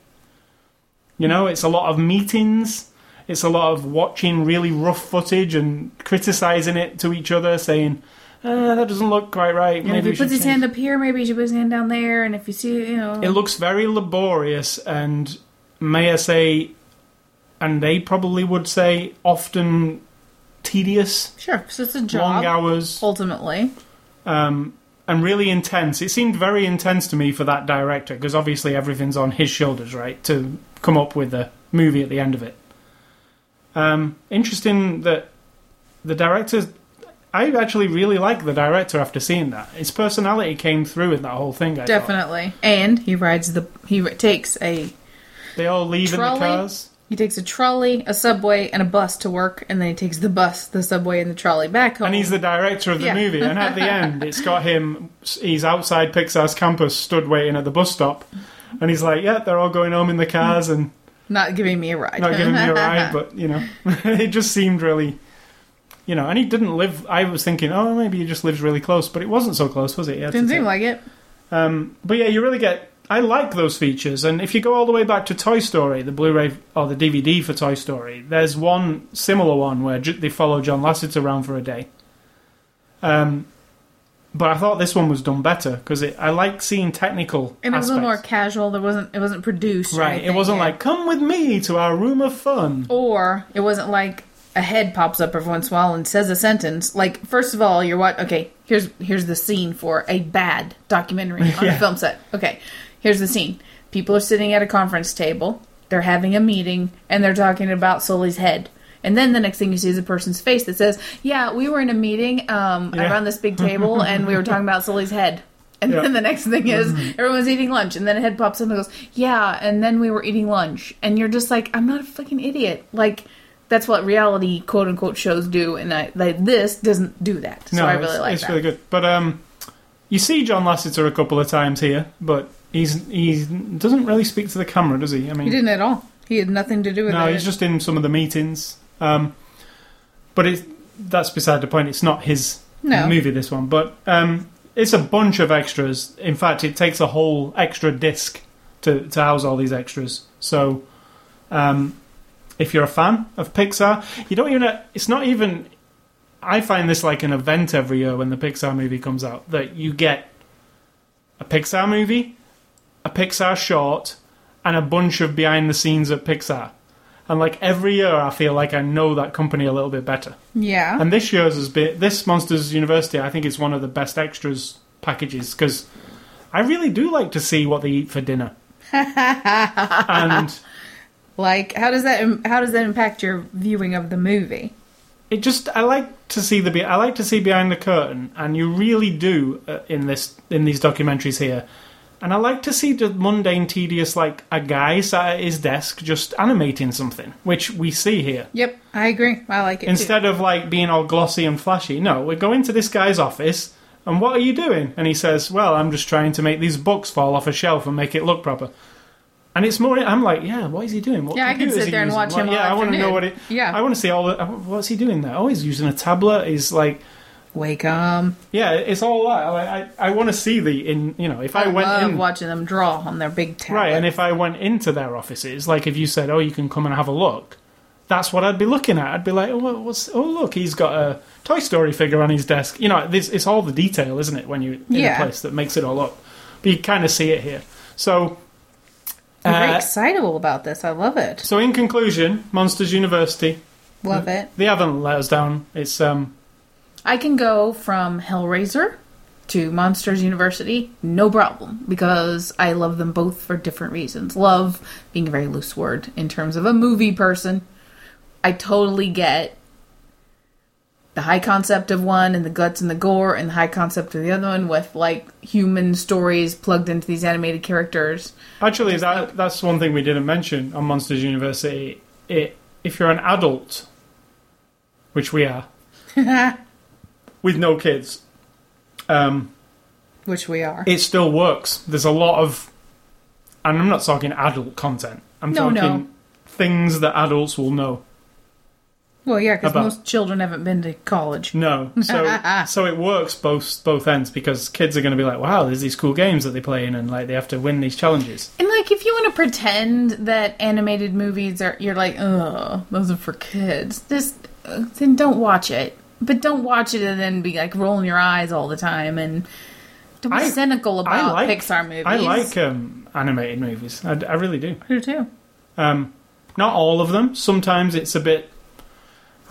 You know, it's a lot of meetings. It's a lot of watching really rough footage and criticizing it to each other, saying, uh, "That doesn't look quite right." And Maybe if he puts his change hand up here, maybe he should put his hand down there. And if you see, you know, It looks very laborious, and may I say, and they probably would say, often tedious, sure, so it's a job. long hours, ultimately. um, and really intense. It seemed very intense to me for that director, because obviously everything's on his shoulders, right, to come up with a movie at the end of it. Um, interesting that the director. I actually really like the director after seeing that. His personality came through in that whole thing. I thought. Definitely. And he rides the he takes a They all leave in the cars. he takes a trolley, a subway, and a bus to work, and then he takes the bus, the subway, and the trolley back home. And he's the director of the Yeah. movie. And at the end, it's got him. He's outside Pixar's campus, stood waiting at the bus stop. And he's like, "Yeah, they're all going home in the cars and not giving me a ride. not giving me a ride." But you know, it just seemed really, you know. And he didn't live. I was thinking, oh, maybe he just lives really close, but it wasn't so close, was it? Had didn't seem like it. um, but yeah, you really get. I like those features, and if you go all the way back to Toy Story, the Blu-ray or the DVD for Toy Story, there's one similar one where j- they follow John Lasseter around for a day. Um, but I thought this one was done better because I like seeing technical. And it was a little more aspects. casual. There wasn't. It wasn't produced. or right. It anything, wasn't yeah. like come with me to our room of fun. Or it wasn't like a head pops up every once in a while and says a sentence. Like first of all, you're what? Okay, here's here's the scene for a bad documentary on Yeah. a film set. Okay, here's the scene. People are sitting at a conference table. They're having a meeting and they're talking about Sully's head. And then the next thing you see is a person's face that says, "Yeah, we were in a meeting um, Yeah. around this big table and we were talking about Sully's head." And Yeah. then the next thing is everyone's eating lunch, and then a head pops up and goes, "Yeah," and then we were eating lunch, and you're just like, "I'm not a fucking idiot." Like that's what reality quote unquote shows do, and I like this doesn't do that. So no, I really it's, like it's that. really good. But um, you see John Lasseter a couple of times here, but he's he doesn't really speak to the camera, does he? I mean, He didn't at all. He had nothing to do with it. No, it. he's just in some of the meetings. Um, but it, that's beside the point. It's not his No. movie, this one. But um, it's a bunch of extras. In fact, it takes a whole extra disc to, to house all these extras. So um, if you're a fan of Pixar, you don't even. It's not even. I find this like an event every year when the Pixar movie comes out that you get a Pixar movie, a Pixar short, and a bunch of behind the scenes at Pixar. And like every year, I feel like I know that company a little bit better. yeah. And this year's has been this Monsters University. I think it's one of the best extras packages because I really do like to see what they eat for dinner. and like, how does that how does that impact your viewing of the movie? it just I like to see the be- I like to see behind the curtain, and you really do uh, in this in these documentaries here. And I like to see the mundane, tedious, like a guy sat at his desk just animating something, which we see here. Yep, I agree. I like it too. Instead of like being all glossy and flashy, no, we go into this guy's office, and what are you doing? And he says, "Well, I'm just trying to make these books fall off a shelf and make it look proper." And it's more. I'm like, yeah, what is he doing? What Yeah, I can sit he there and watch him Yeah, I want to know what it. Yeah. I want to see all the. What's he doing there? Oh, he's using a tablet. He's like, wake up. yeah, it's all that. I I, I want to see the in. You know, if I, I, went love in watching them draw on their big tablet. right, and if I went into their offices, like if you said, oh, you can come and have a look, that's what I'd be looking at. I'd be like, oh, what's? Oh, look, he's got a Toy Story figure on his desk. You know, this it's all the detail, isn't it? When you're in Yeah. a place that makes it all up, but you kind of see it here. So. I'm very uh, excitable about this. I love it. So in conclusion, Monsters University, Love it. they haven't let us down. It's um I can go from Hellraiser to Monsters University, no problem, because I love them both for different reasons. Love being a very loose word in terms of a movie person. I totally get the high concept of one and the guts and the gore, and the high concept of the other one with like human stories plugged into these animated characters. actually that that's one thing we didn't mention on Monsters University. It if you're an adult, which we are, with no kids, um, Which we are. it still works. There's a lot of, and I'm not talking adult content. I'm No, talking no. things that adults will know. Well, yeah, because most children haven't been to college. No, so so it works both both ends because kids are going to be like, wow, there's these cool games that they play in, and like they have to win these challenges. And like, if you want to pretend that animated movies are, you're like, oh, those are for kids. Just uh, then don't watch it. But don't watch it and then be like rolling your eyes all the time and don't be I- cynical about like Pixar movies. I like um, animated movies. I, I really do. I do too. Um, not all of them. Sometimes it's a bit.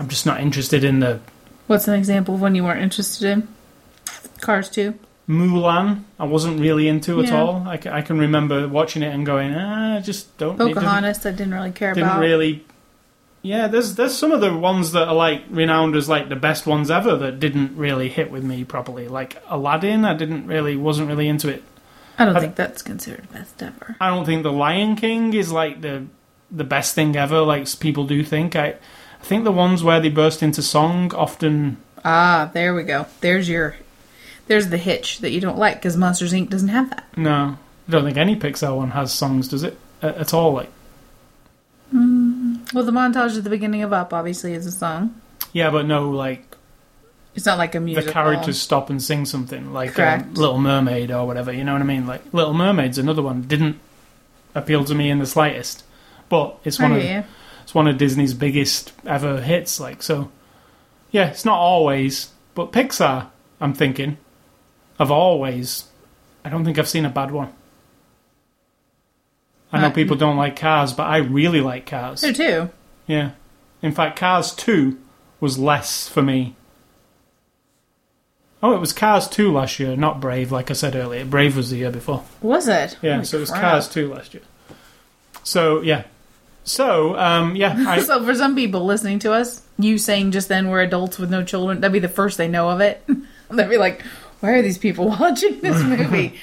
I'm just not interested in the What's an example of one you weren't interested in? Cars 2. Mulan. I wasn't really into at Yeah. all. I, ca- I can remember watching it and going, ah, I just don't. didn't- Pocahontas, I didn't really care about it. Didn't about. really. Yeah, there's there's some of the ones that are like renowned as like the best ones ever that didn't really hit with me properly. Like Aladdin, I didn't really wasn't really into it. I don't I- think that's considered best ever. I don't think The Lion King is like the the best thing ever. Like people do think. I I think the ones where they burst into song often. Ah, there we go. There's your. There's the hitch that you don't like because Monsters Inc. doesn't have that. No, I don't think any Pixar one has songs, does it? A- At all? Like Well, the montage at the beginning of Up obviously is a song. yeah, but no, like It's not like a musical. the characters stop and sing something like um, Little Mermaid or whatever. You know what I mean? Like Little Mermaid's another one didn't appeal to me in the slightest, but it's I one of hear you. It's one of Disney's biggest ever hits. Like so, yeah, it's not always, but Pixar. I'm thinking of always. I don't think I've seen a bad one. I know uh, people don't like Cars, but I really like Cars. There too. Yeah. In fact, Cars 2 was less for me. Oh, it was Cars 2 last year, not Brave, like I said earlier. Brave was the year before. Was it? Yeah, Holy so it was crap. Cars 2 last year. So, yeah. So, um, yeah, I, so for some people listening to us, you saying just then we're adults with no children, that'd be the first they know of it. They'd be like, "Why are these people watching this movie?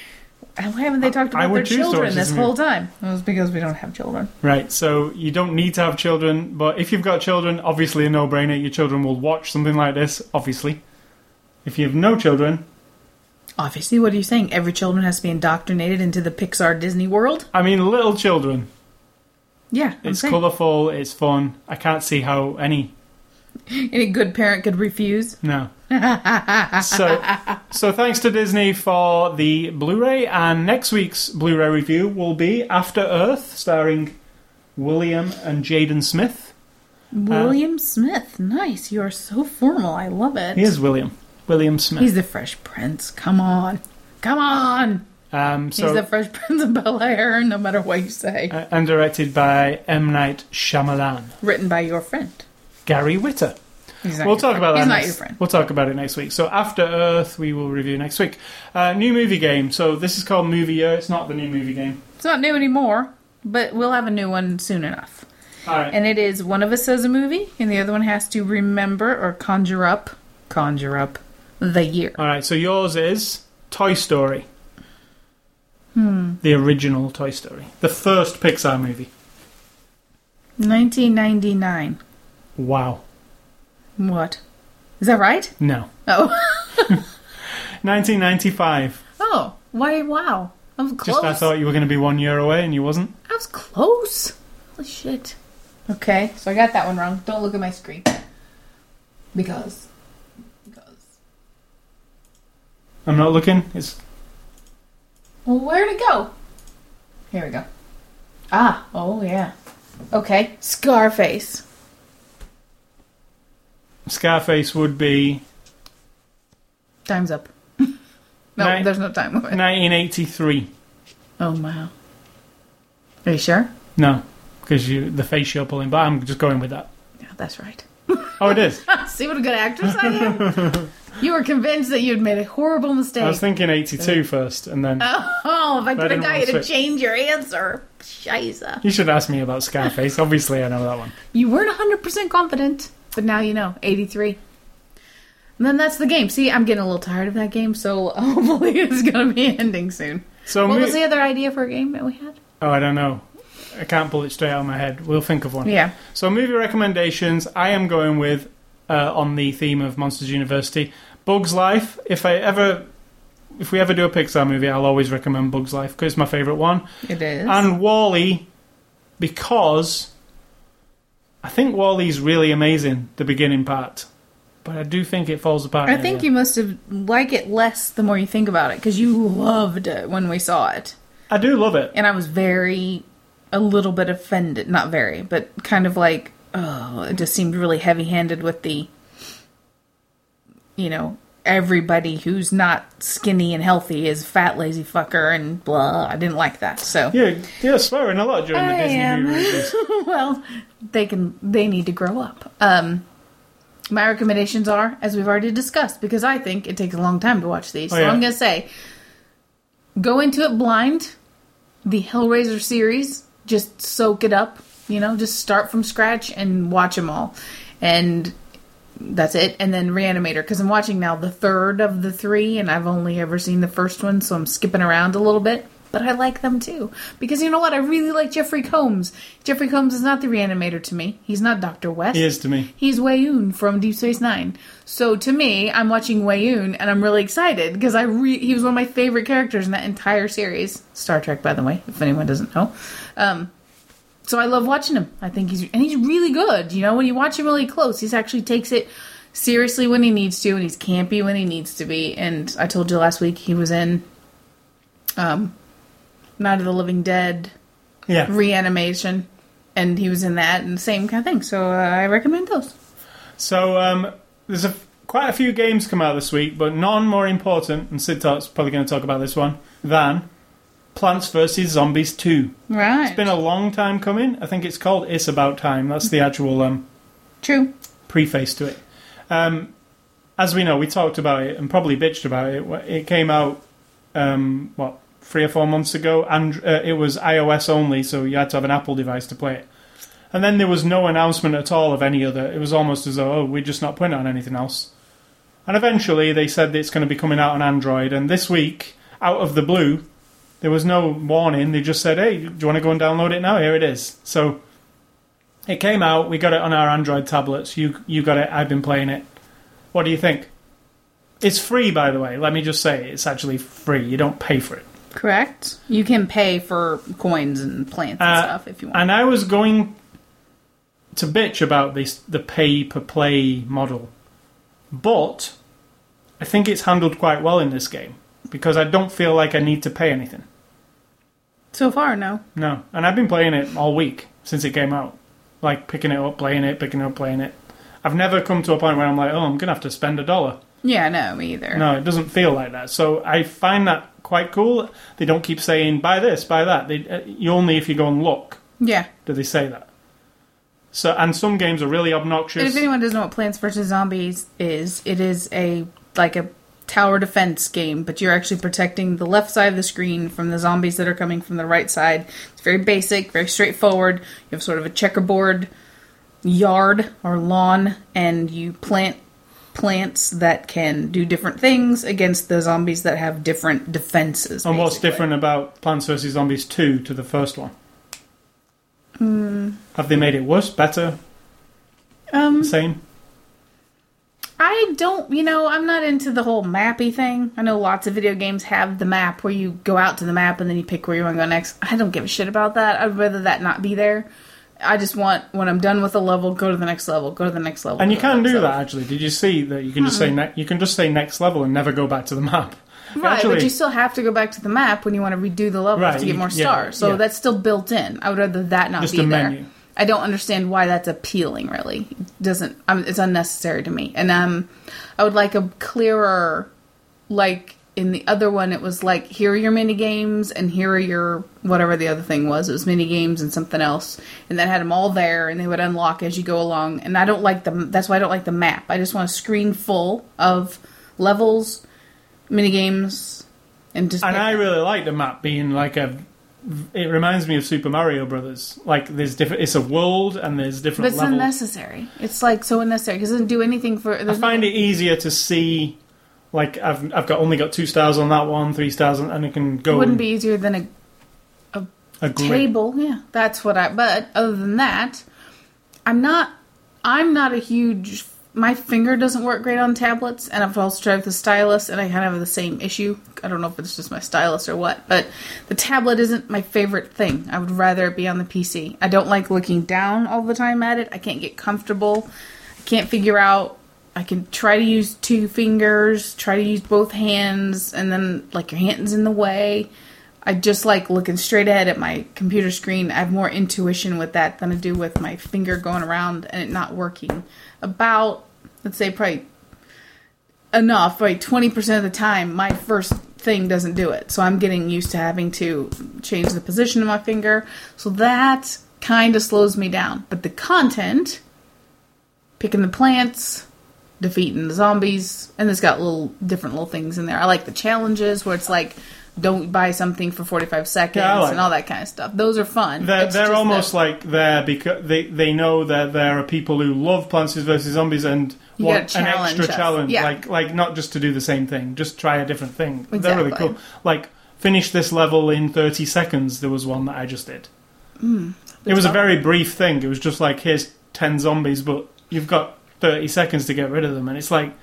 And why haven't they talked about their choose to watch children this this whole time?" It was because we don't have children. right. So, you don't need to have children, but if you've got children, obviously a no brainer. Your children will watch something like this, obviously. If you have no children, Obviously, what are you saying? Every children has to be indoctrinated into the Pixar Disney world? I mean, little children. Yeah, I'm It's saying. colourful, it's fun. I can't see how any Any good parent could refuse. No. so, so thanks to Disney for the Blu-ray, and next week's Blu-ray review will be After Earth, starring William and Jaden Smith. Uh, William Smith, nice. You are so formal. I love it. He is William. William Smith. He's the Fresh Prince. Come on, come on. Um, He's the Fresh Prince of Bel Air. No matter what you say. uh, and directed by M Night Shyamalan, Written by your friend. Gary Whitta. We'll talk friend. about that. He's not your friend. We'll talk about it next week. So After Earth, we will review next week. Uh, new movie game. So this is called Movie Year. It's not the new movie game. It's not new anymore, but we'll have a new one soon enough. All right. And it is one of us says a movie, and the other one has to remember or conjure up, conjure up the year. All right, so yours is Toy Story. Hmm. The original Toy Story. The first Pixar movie. 1999. Wow. What? Is that right? No. Oh. 1995. Oh. Why? Wow. I'm close. Just I thought you were going to be one year away and you wasn't. I was close. Holy shit. Okay, so I got that one wrong. Don't look at my screen. Because. Because. I'm not looking. It's Well, where'd it go? Here we go. Ah, oh yeah. Okay, Scarface. Scarface would be Time's up. no, Nine- there's no time limit. 1983. Oh wow. Are you sure? No, because you the face you're pulling. But I'm just going with that. Yeah, that's right. Oh, it is. See what a good actress I am? you were convinced that you'd made a horrible mistake. I was thinking 82 uh, first, and then oh, if I could have got you to change your answer. Scheisse. you should ask me about Scarface. Obviously, I know that one. You weren't 100% confident, but now you know. 83. And then that's the game. See, I'm getting a little tired of that game, so hopefully it's going to be ending soon. So, What mo- was the other idea for a game that we had? oh, I don't know. I can't pull it straight out of my head. We'll think of one. Yeah. So, movie recommendations. I am going with uh, on the theme of Monsters University. Bugs Life. If I ever, if we ever do a Pixar movie, I'll always recommend Bugs Life because it's my favorite one. It is. And WALL-E, because I think WALL-E's really amazing. The beginning part, but I do think it falls apart. I think you must have like it less the more you think about it because you loved it when we saw it, I do love it. and I was very, a little bit offended. Not very, but kind of like, oh, it just seemed really heavy-handed with the, you know, everybody who's not skinny and healthy is fat lazy fucker and blah. I didn't like that. So Yeah, you're swearing a lot during the Disney am. movie well, they can they need to grow up. Um my recommendations are, as we've already discussed, because I think it takes a long time to watch these. Oh, so yeah. I'm gonna say go into it blind. The Hellraiser series, just soak it up, you know, just start from scratch and watch them all. And that's it. And then Reanimator, because I'm watching now the third of the three, and I've only ever seen the first one, so I'm skipping around a little bit. But I like them too. Because you know what? I really like Jeffrey Combs. Jeffrey Combs is not the Reanimator to me. He's not Dr. West. He is to me. He's Weyoun from Deep Space Nine. So to me, I'm watching Weyoun and I'm really excited because I re- he was one of my favorite characters in that entire series. Star Trek, by the way, if anyone doesn't know. Um, so I love watching him. I think he's and he's really good. You know, when you watch him really close, he actually takes it seriously when he needs to, and he's campy when he needs to be. And I told you last week he was in um, Night of the Living Dead Yeah. reanimation, and he was in that and the same kind of thing. So uh, I recommend those. So um, there's a, quite a few games come out this week, but none more important, and Sid Talk's probably going to talk about this one, than Plants vs. Zombies 2. Right. It's been a long time coming. I think it's called It's About Time. That's the actual um, True. preface to it. Um, as we know, we talked about it and probably bitched about it. It came out, um, what, three or four months ago, and uh, it was iOS only, so you had to have an Apple device to play it. And then there was no announcement at all of any other. It was almost as though, oh, we're just not putting it on anything else. And eventually they said that it's going to be coming out on Android. And this week, out of the blue, there was no warning. They just said, hey, do you want to go and download it now? Here it is. So it came out. We got it on our Android tablets. You you got it. I've been playing it. What do you think? It's free, by the way. Let me just say, it's actually free. You don't pay for it. Correct. You can pay for coins and plants and Uh, stuff if you want. And I was going to bitch about this the pay per play model, but I think it's handled quite well in this game because I don't feel like I need to pay anything. So far, no. No, and I've been playing it all week since it came out, like picking it up, playing it, picking it up, playing it. I've never come to a point where I'm like, oh, I'm gonna have to spend a dollar. Yeah, no, me either. No, it doesn't feel like that. So I find that quite cool. They don't keep saying buy this, buy that. They uh, you only if you go and look Yeah. do they say that. So and some games are really And obnoxious. if anyone doesn't know what Plants vs Zombies is, it is a like a tower defense game, but you're actually protecting the left side of the screen from the zombies that are coming from the right side. It's very basic, very straightforward. You have sort of a checkerboard yard or lawn, and you plant plants that can do different things against the zombies that have different defenses. and what's basically. different about Plants vs Zombies two to the first one? Hmm. Have they made it worse, better, Um, same? I don't, you know, I'm not into the whole mappy thing. I know lots of video games have the map where you go out to the map and then you pick where you want to go next. I don't give a shit about that. I'd rather that not be there. I just want when I'm done with a level, go to the next level, go to the next level. And you go to the can do level. that actually. Did you see that you can just say ne- you can just say next level and never go back to the map? Right, Actually- but you still have to go back to the map when you want to redo the level Right, to get more yeah, stars. So yeah. that's still built in. I would rather that not Just be a there. menu. I don't understand why that's appealing. Really, it doesn't. Um, it's unnecessary to me. And um, I would like a clearer, like in the other one, it was like here are your mini games and here are your whatever the other thing was. It was mini games and something else, and that had them all there, and they would unlock as you go along. And I don't like the. That's why I don't like the map. I just want a screen full of levels, mini games, and just. And I really like the map being like a. It reminds me of Super Mario Brothers. Like there's different. It's a world and there's different. but it's levels. unnecessary. It's like so unnecessary because it doesn't do anything for. I find no- it easier to see. Like I've I've got only got two stars on that one, three stars, on, and it can go. wouldn't be easier than a a grid. table yeah that's what i but other than that i'm not i'm not a huge my finger doesn't work great on tablets and i've also tried the stylus and i kind of have the same issue i don't know if it's just my stylus or what but the tablet isn't my favorite thing i would rather be on the pc i don't like looking down all the time at it i can't get comfortable i can't figure out I can try to use two fingers, try to use both hands, and then like your hand's in the way. I just like looking straight ahead at my computer screen. I have more intuition with that than I do with my finger going around and it not working. About, let's say, probably enough, like 20% of the time, my first thing doesn't do it. So I'm getting used to having to change the position of my finger. So that kind of slows me down. But the content, picking the plants, defeating the zombies, and it's got little different little things in there. I like the challenges where it's like, don't buy something for 45 seconds Yeah, like and all that kind of stuff. Those are fun. They're, they're almost that like there because they, they know that there are people who love Plants vs Zombies and You want an extra us. challenge, Yeah. like like not just to do the same thing, just try a different thing. Exactly. They're really cool. Like finish this level in thirty seconds. There was one that I just did. Hmm. it was a very brief thing. It was just like here's ten zombies, but you've got thirty seconds to get rid of them, and it's like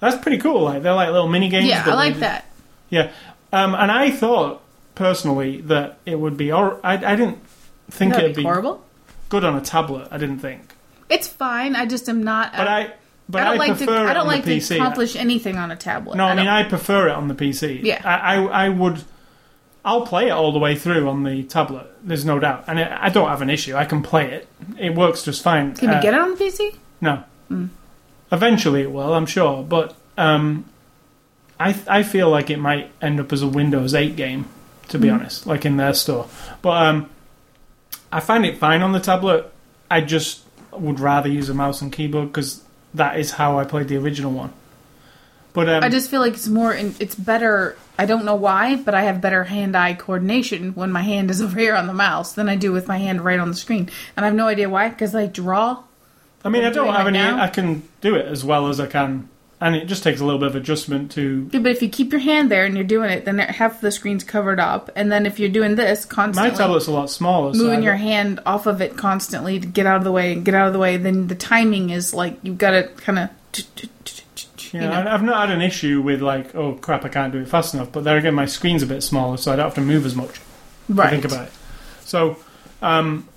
that's pretty cool. Like they're like little mini games. yeah, I like that. Yeah, um, and I thought personally that it would be. Or I, I didn't think That'd it'd be be horrible. good on a tablet. I didn't think, It's fine. I just am not. but I but I don't I, like to. prefer I don't on like to PC. accomplish anything on a tablet. no, I, mean don't- I prefer it on the PC. Yeah. I, I I would. I'll play it all the way through on the tablet. There's no doubt, and it, I don't have an issue. I can play it. It works just fine. Can Uh, you get it on the PC? No. Eventually it will, I'm sure, but um, I I feel like it might end up as a Windows 8 game, to be honest, like in their store. But um, I find it fine on the tablet. I just would rather use a mouse and keyboard because that is how I played the original one. But um, I just feel like it's more. In, it's better. I don't know why, but I have better hand-eye coordination when my hand is over here on the mouse than I do with my hand right on the screen, and I have no idea why. Because I draw. I mean, I don't have right any. now. I can do it as well as I can, and it just takes a little bit of adjustment to. Yeah, but if you keep your hand there and you're doing it, then half the screen's covered up, and then if you're doing this constantly, My tablet's a lot smaller. so moving your hand off of it constantly to get out of the way get out of the way, then the timing is like you've got to kind of. Yeah, you know. I- I've not had an issue with like, oh crap, I can't do it fast enough. But there again, my screen's a bit smaller, so I don't have to move as much. Right. think about it. So, um,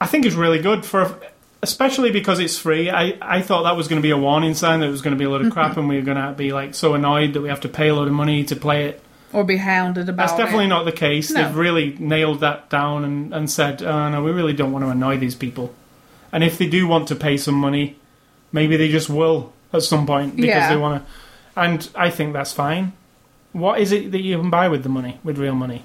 I think it's really good for, especially because it's free. I, I thought that was going to be a warning sign that it was going to be a load of Mm-hmm. crap, and we were going to be like so annoyed that we have to pay a load of money to play it. Or be hounded about That's definitely it. not the case. No. They've really nailed that down and, and said, oh, no, we really don't want to annoy these people. And if they do want to pay some money, maybe they just will at some point because Yeah. they want to. And I think that's fine. What is it that you can buy with the money, with real money?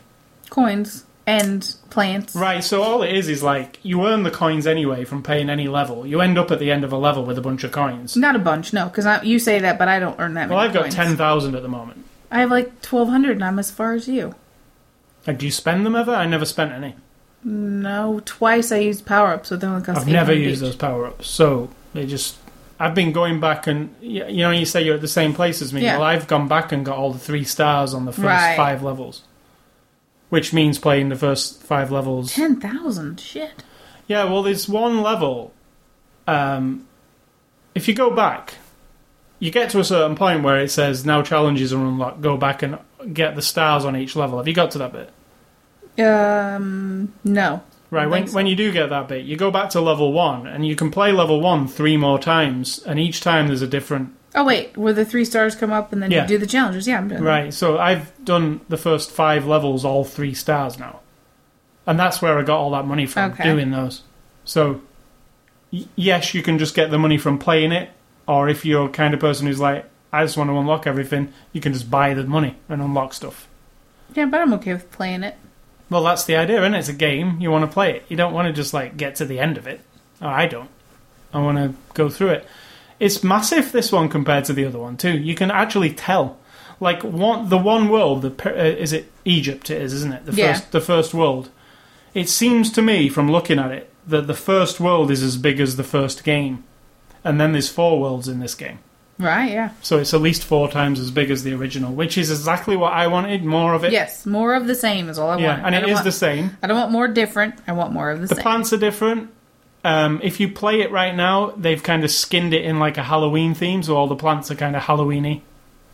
coins and plants. Right, so all it is is like you earn the coins anyway from paying any level. You end up at the end of a level with a bunch of coins. Not a bunch, no, because you say that, but I don't earn that many. Well, I've got coins. 10,000 at the moment. I have like twelve hundred, and I'm as far as you. Like, do you spend them ever? I never spent any. No, twice I used power ups, so they only cost. I've never used each. those power ups, so they just. I've been going back and you know you say you're at the same place as me. Yeah. Well, I've gone back and got all the three stars on the first Right. five levels, which means playing the first five levels. Ten thousand, shit. Yeah, well, there's one level. Um, if you go back you get to a certain point where it says now challenges are unlocked. Go back and get the stars on each level. Have you got to that bit? Um, no. Right, when, so. when you do get that bit, you go back to level one, and you can play level one three more times, and each time there's a different. Oh wait, where the three stars come up and then Yeah. you do the challenges? Yeah, I'm doing that. Right, so I've done the first five levels, all three stars now. And that's where I got all that money from, Okay. doing those. So, y- yes, you can just get the money from playing it, or if you're a kind of person who's like, I just want to unlock everything, you can just buy the money and unlock stuff. Yeah, but I'm okay with playing it. Well, that's the idea, isn't it? It's a game. You want to play it. You don't want to just like get to the end of it. Oh, I don't. I want to go through it. It's massive this one compared to the other one too. You can actually tell. Like one, the one world, the uh, is it Egypt? It is, isn't it? The Yeah. first, the first world. It seems to me, from looking at it, that the first world is as big as the first game, and then there's four worlds in this game. Right? Yeah. So it's at least four times as big as the original, which is exactly what I wanted. More of it. Yes, more of the same is all I Yeah, want. and I it want, the same. I don't want more different. I want more of the, The same. The plants are different. Um, if you play it right now, they've kind of skinned it in like a Halloween theme, so all the plants are kind of Halloweeny,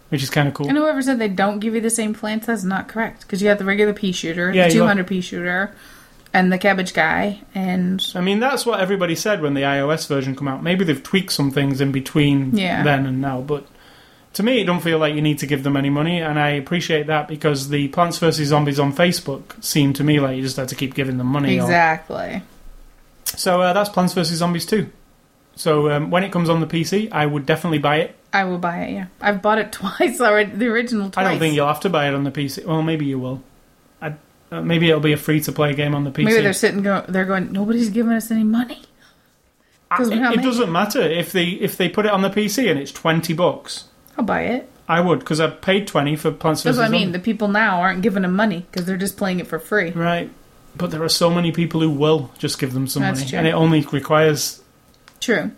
which is kind of cool. And whoever said they don't give you the same plants, that's not correct. Because you have the regular pea shooter, Yeah, the you 200 pea shooter, and the cabbage guy, and I mean, that's what everybody said when the iOS version come out. Maybe they've tweaked some things in between Yeah. then and now, but to me, it don't feel like you need to give them any money, and I appreciate that because the Plants vs Zombies on Facebook seemed to me like you just had to keep giving them money. or- exactly. So uh, that's Plants vs Zombies 2. So um, when it comes on the PC, I would definitely buy it. I will buy it. Yeah, I've bought it twice already. The original twice. I don't think you'll have to buy it on the PC. Well, maybe you will. I, uh, maybe it'll be a free to play game on the PC. Maybe they're sitting. Go, they're going. Nobody's giving us any money. we're it, it doesn't matter if they if they put it on the PC and it's twenty bucks. I'll buy it. I would because I paid twenty for Plants That's vs what I mean. Zombies. The people now aren't giving them money because they're just playing it for free. Right, but there are so many people who will just give them some That's money, true. and it only requires True.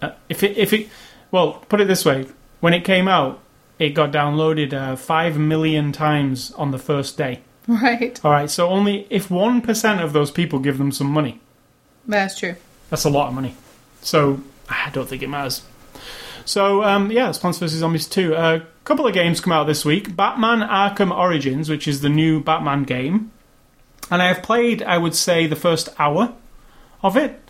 uh, if it if it. Well, put it this way: when it came out, it got downloaded uh, five million times on the first day. Right. All right, so only if one percent of those people give them some money, That's true. That's a lot of money. So I don't think it matters. So um, yeah, Plants vs Zombies 2. A couple of games come out this week. Batman Arkham Origins, which is the new Batman game, and I have played, I would say, the first hour of it.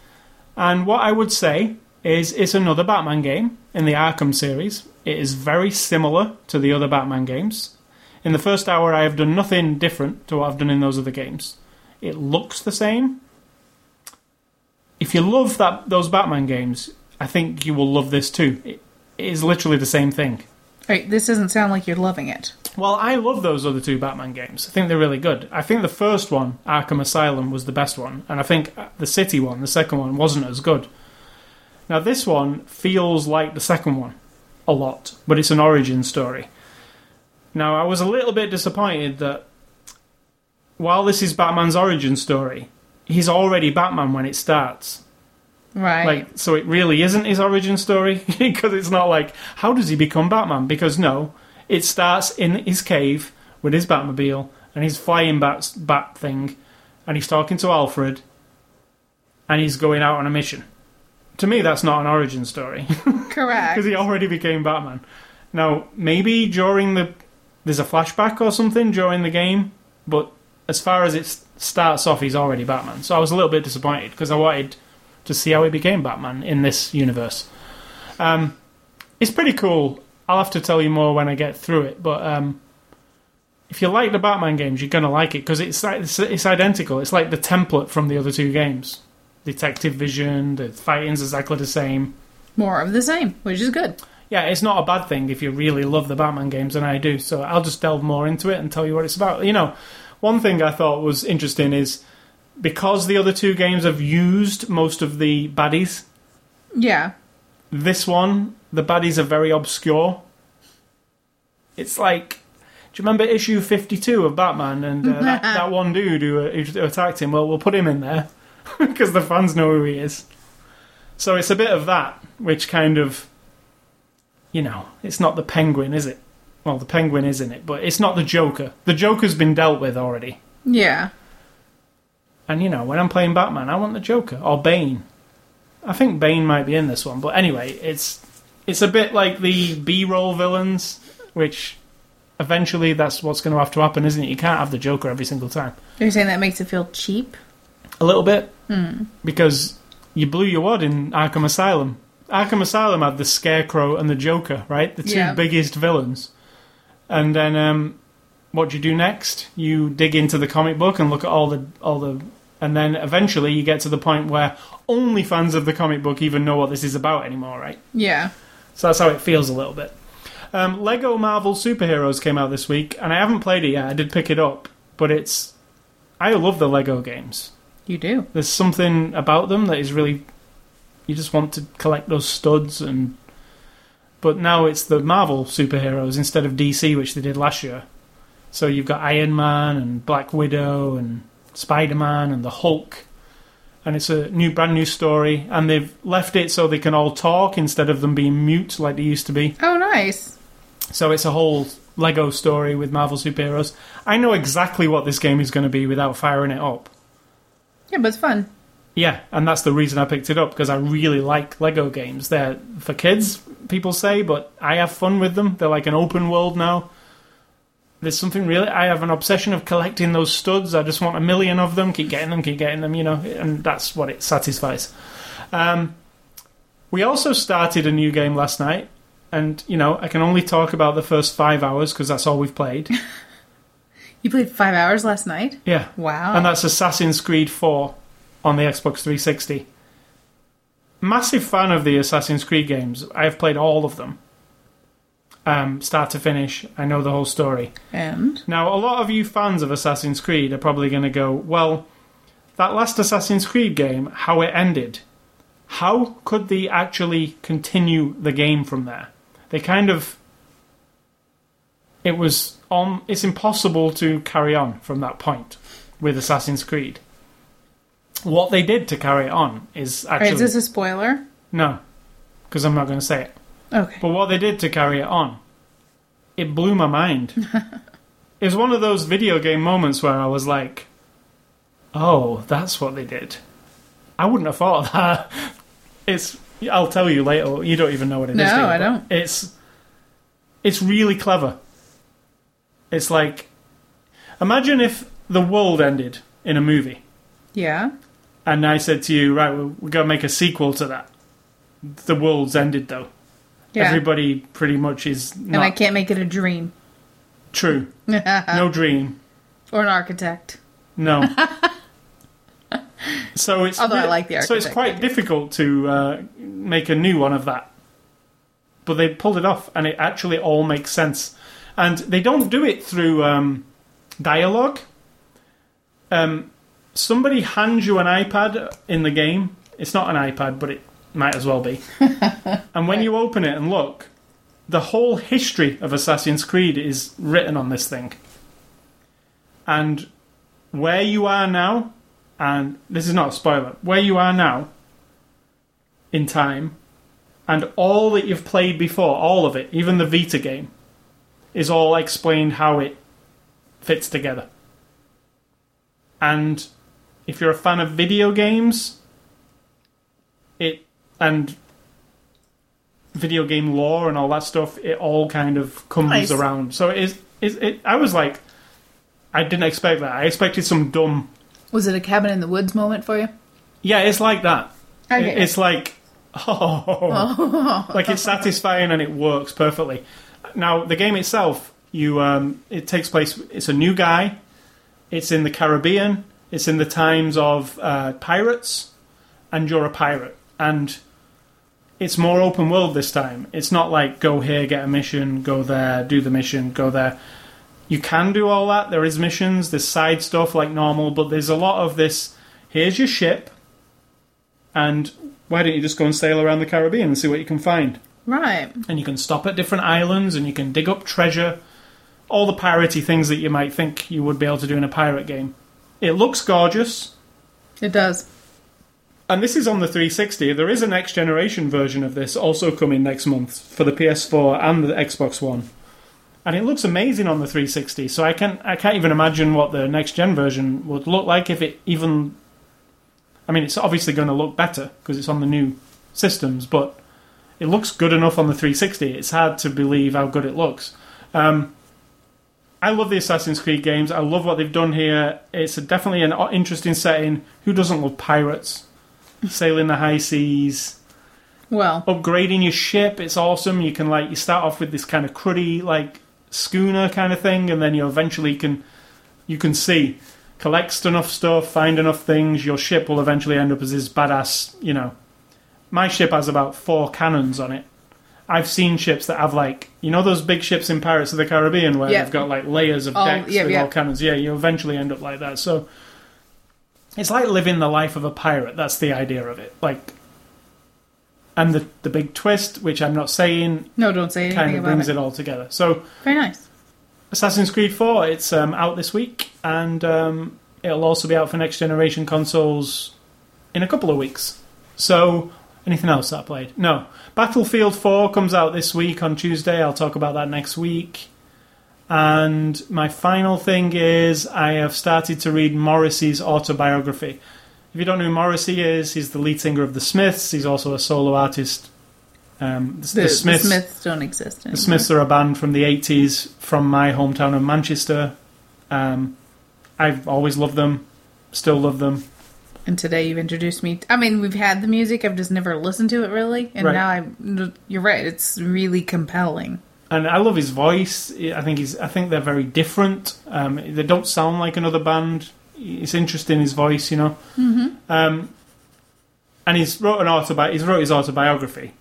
And what I would say is, it's another Batman game in the Arkham series. It is very similar to the other Batman games. In the first hour, I have done nothing different to what I've done in those other games. It looks the same if you love that those Batman games, I think you will love this too. It, is literally the same thing. Right. This doesn't sound like you're loving it. Well, I love those other two Batman games. I think they're really good. I think the first one, Arkham Asylum, was the best one, and I think the City one, the second one, wasn't as good. Now, this one feels like the second one a lot, but it's an origin story. Now, I was a little bit disappointed that while this is Batman's origin story, he's already Batman when it starts. Right. Like, so it really isn't his origin story because it's not like how does he become Batman? Because no, it starts in his cave with his Batmobile and his flying bat bat thing, and he's talking to Alfred, and he's going out on a mission. To me, that's not an origin story Correct. because he already became Batman. Now, maybe during the there's a flashback or something during the game, but as far as it starts off, he's already Batman. So I was a little bit disappointed because I wanted to see how he became Batman in this universe. Um, it's pretty cool. I'll have to tell you more when I get through it, but um, if you like the Batman games, you're gonna like it because it's, it's it's identical. It's like the template from the other two games. Detective Vision, the fighting's exactly the same. More of the same, which is good. Yeah, it's not a bad thing if you really love the Batman games, and I do. So I'll just delve more into it and tell you what it's about. You know, one thing I thought was interesting is because the other two games have used most of the baddies, Yeah. this one, the baddies are very obscure. It's like, do you remember issue 52 of Batman and uh, that, that one dude who, uh, who attacked him? Well, we'll put him in there because the fans know who he is. So it's a bit of that, which kind of, you know, it's not the penguin, is it? Well, the penguin is in it, but it's not the Joker. The Joker's been dealt with already. Yeah. And you know, when I'm playing Batman, I want the Joker or Bane. I think Bane might be in this one, but anyway, it's it's a bit like the B-roll villains, which eventually that's what's going to have to happen, isn't it? You can't have the Joker every single time. You're saying that makes it feel cheap? A little bit, because you blew your wad in Arkham Asylum. Arkham Asylum had the Scarecrow and the Joker, right? The two Yeah. biggest villains. And then, um, what do you do next? You dig into the comic book and look at all the all the, and then eventually you get to the point where only fans of the comic book even know what this is about anymore, right? Yeah. So that's how it feels a little bit. Um, Lego Marvel Superheroes came out this week, and I haven't played it yet. I did pick it up, but it's. I love the Lego games. You do. There's something about them that is really. You just want to collect those studs, and. But now it's the Marvel superheroes instead of DC, which they did last year. So you've got Iron Man and Black Widow and Spider Man and the Hulk. And it's a new, brand new story, and they've left it so they can all talk instead of them being mute like they used to be. Oh, nice. So it's a whole Lego story with Marvel superheroes. I know exactly what this game is going to be without firing it up. Yeah, but it's fun. Yeah, and that's the reason I picked it up because I really like Lego games. They're for kids, people say, but I have fun with them. They're like an open world now. There's something really. I have an obsession of collecting those studs. I just want a million of them. Keep getting them, keep getting them. You know, and that's what it satisfies. Um, we also started a new game last night, and you know, I can only talk about the first five hours because that's all we've played. You played five hours last night? Yeah, Wow. and that's Assassin's Creed 4 on the Xbox 360. Massive fan of the Assassin's Creed games. I have played all of them, um, start to finish. I know the whole story. and? Now, a lot of you fans of Assassin's Creed are probably going to go, well, that last Assassin's Creed game, how it ended. How could they actually continue the game from there? They kind of. It was on. It's impossible to carry on from that point with Assassin's Creed. What they did to carry it on is Alright, actually is this a spoiler? no, because I'm not going to say it. Okay. But what they did to carry it on, it blew my mind. it was one of those video game moments where I was like, "Oh, that's what they did." I wouldn't have thought of that. It's. I'll tell you later. You don't even know what it is. No, do you? I don't. It's. It's really clever. It's like, imagine if the world ended in a movie, Yeah. and I said to you, "Right, we're, we're going to make a sequel to that." The world's ended though. Yeah. Everybody pretty much is and I can't make it a dream. true. No dream. or an architect. No. so it's Although I like the so it's quite difficult to uh, make a new one of that. But they pulled it off, and it actually all makes sense. And they don't do it through um, dialogue. Um, somebody hands you an iPad in the game. It's not an iPad, but it might as well be. and when you open it and look, the whole history of Assassin's Creed is written on this thing. And where you are now, and this is not a spoiler, where you are now in time, and all that you've played before, all of it, even the Vita game, is all explained how it fits together. And if you're a fan of video games, and video game lore and all that stuff, it all kind of comes Nice. around. So it is. It, it, I was like, I didn't expect that. I expected some dumb. Was it a cabin in the woods moment for you? Yeah, it's like that. Okay. It- It's like, oh, like it's satisfying and it works perfectly. Now the game itself, you um, it takes place. It's a new guy. It's in the Caribbean. It's in the times of uh, pirates, and you're a pirate. And it's more open world this time. It's not like go here, get a mission, go there, do the mission, go there. You can do all that. There is missions. There's side stuff like normal, but there's a lot of this. Here's your ship, and why don't you just go and sail around the Caribbean and see what you can find? right. and you can stop at different islands and you can dig up treasure all the piratey things that you might think you would be able to do in a pirate game it looks gorgeous It does. And this is on the 360 there is a next generation version of this also coming next month for the ps4 and the xbox one and it looks amazing on the 360 so i can i can't even imagine what the next gen version would look like if it even i mean it's obviously going to look better because it's on the new systems but it looks good enough on the 360. It's hard to believe how good it looks. Um, I love the Assassin's Creed games. I love what they've done here. It's definitely an interesting setting. Who doesn't love pirates? Sailing the high seas, Well, upgrading your ship. It's awesome. You can like you start off with this kind of cruddy like schooner kind of thing, and then you eventually can you can see collect enough stuff, find enough things. Your ship will eventually end up as this badass. You know, my ship has about four cannons on it. I've seen ships that have like you know those big ships in Pirates of the Caribbean where Yeah. they've got like layers of Oh, decks yeah, with yeah. all cannons. Yeah, you eventually end up like that. So it's like living the life of a pirate. That's the idea of it. Like, and the the big twist, which I'm not saying, no, don't say anything kind of brings it. it all together. So Very nice. Assassin's Creed 4, it's um, out this week, and um, it'll also be out for next generation consoles in a couple of weeks. So, anything else that I played? No. Battlefield 4 comes out this week on Tuesday. I'll talk about that next week. And my final thing is, I have started to read Morrissey's autobiography. If you don't know who Morrissey is, he's the lead singer of The Smiths. He's also a solo artist. Um, the, The, the Smiths. the Smiths don't exist anymore. The Smiths are a band from the 80s from my hometown of Manchester. Um, I've always loved them, still love them. And today you've introduced me. I mean, we've had the music. I've just never listened to it really. And Right. now I, you're right. It's really compelling. And I love his voice. I think he's. I think they're very different. Um, they don't sound like another band. It's interesting his voice, you know. Mm-hmm. Um, and he's wrote an autobi- He's wrote his autobiography.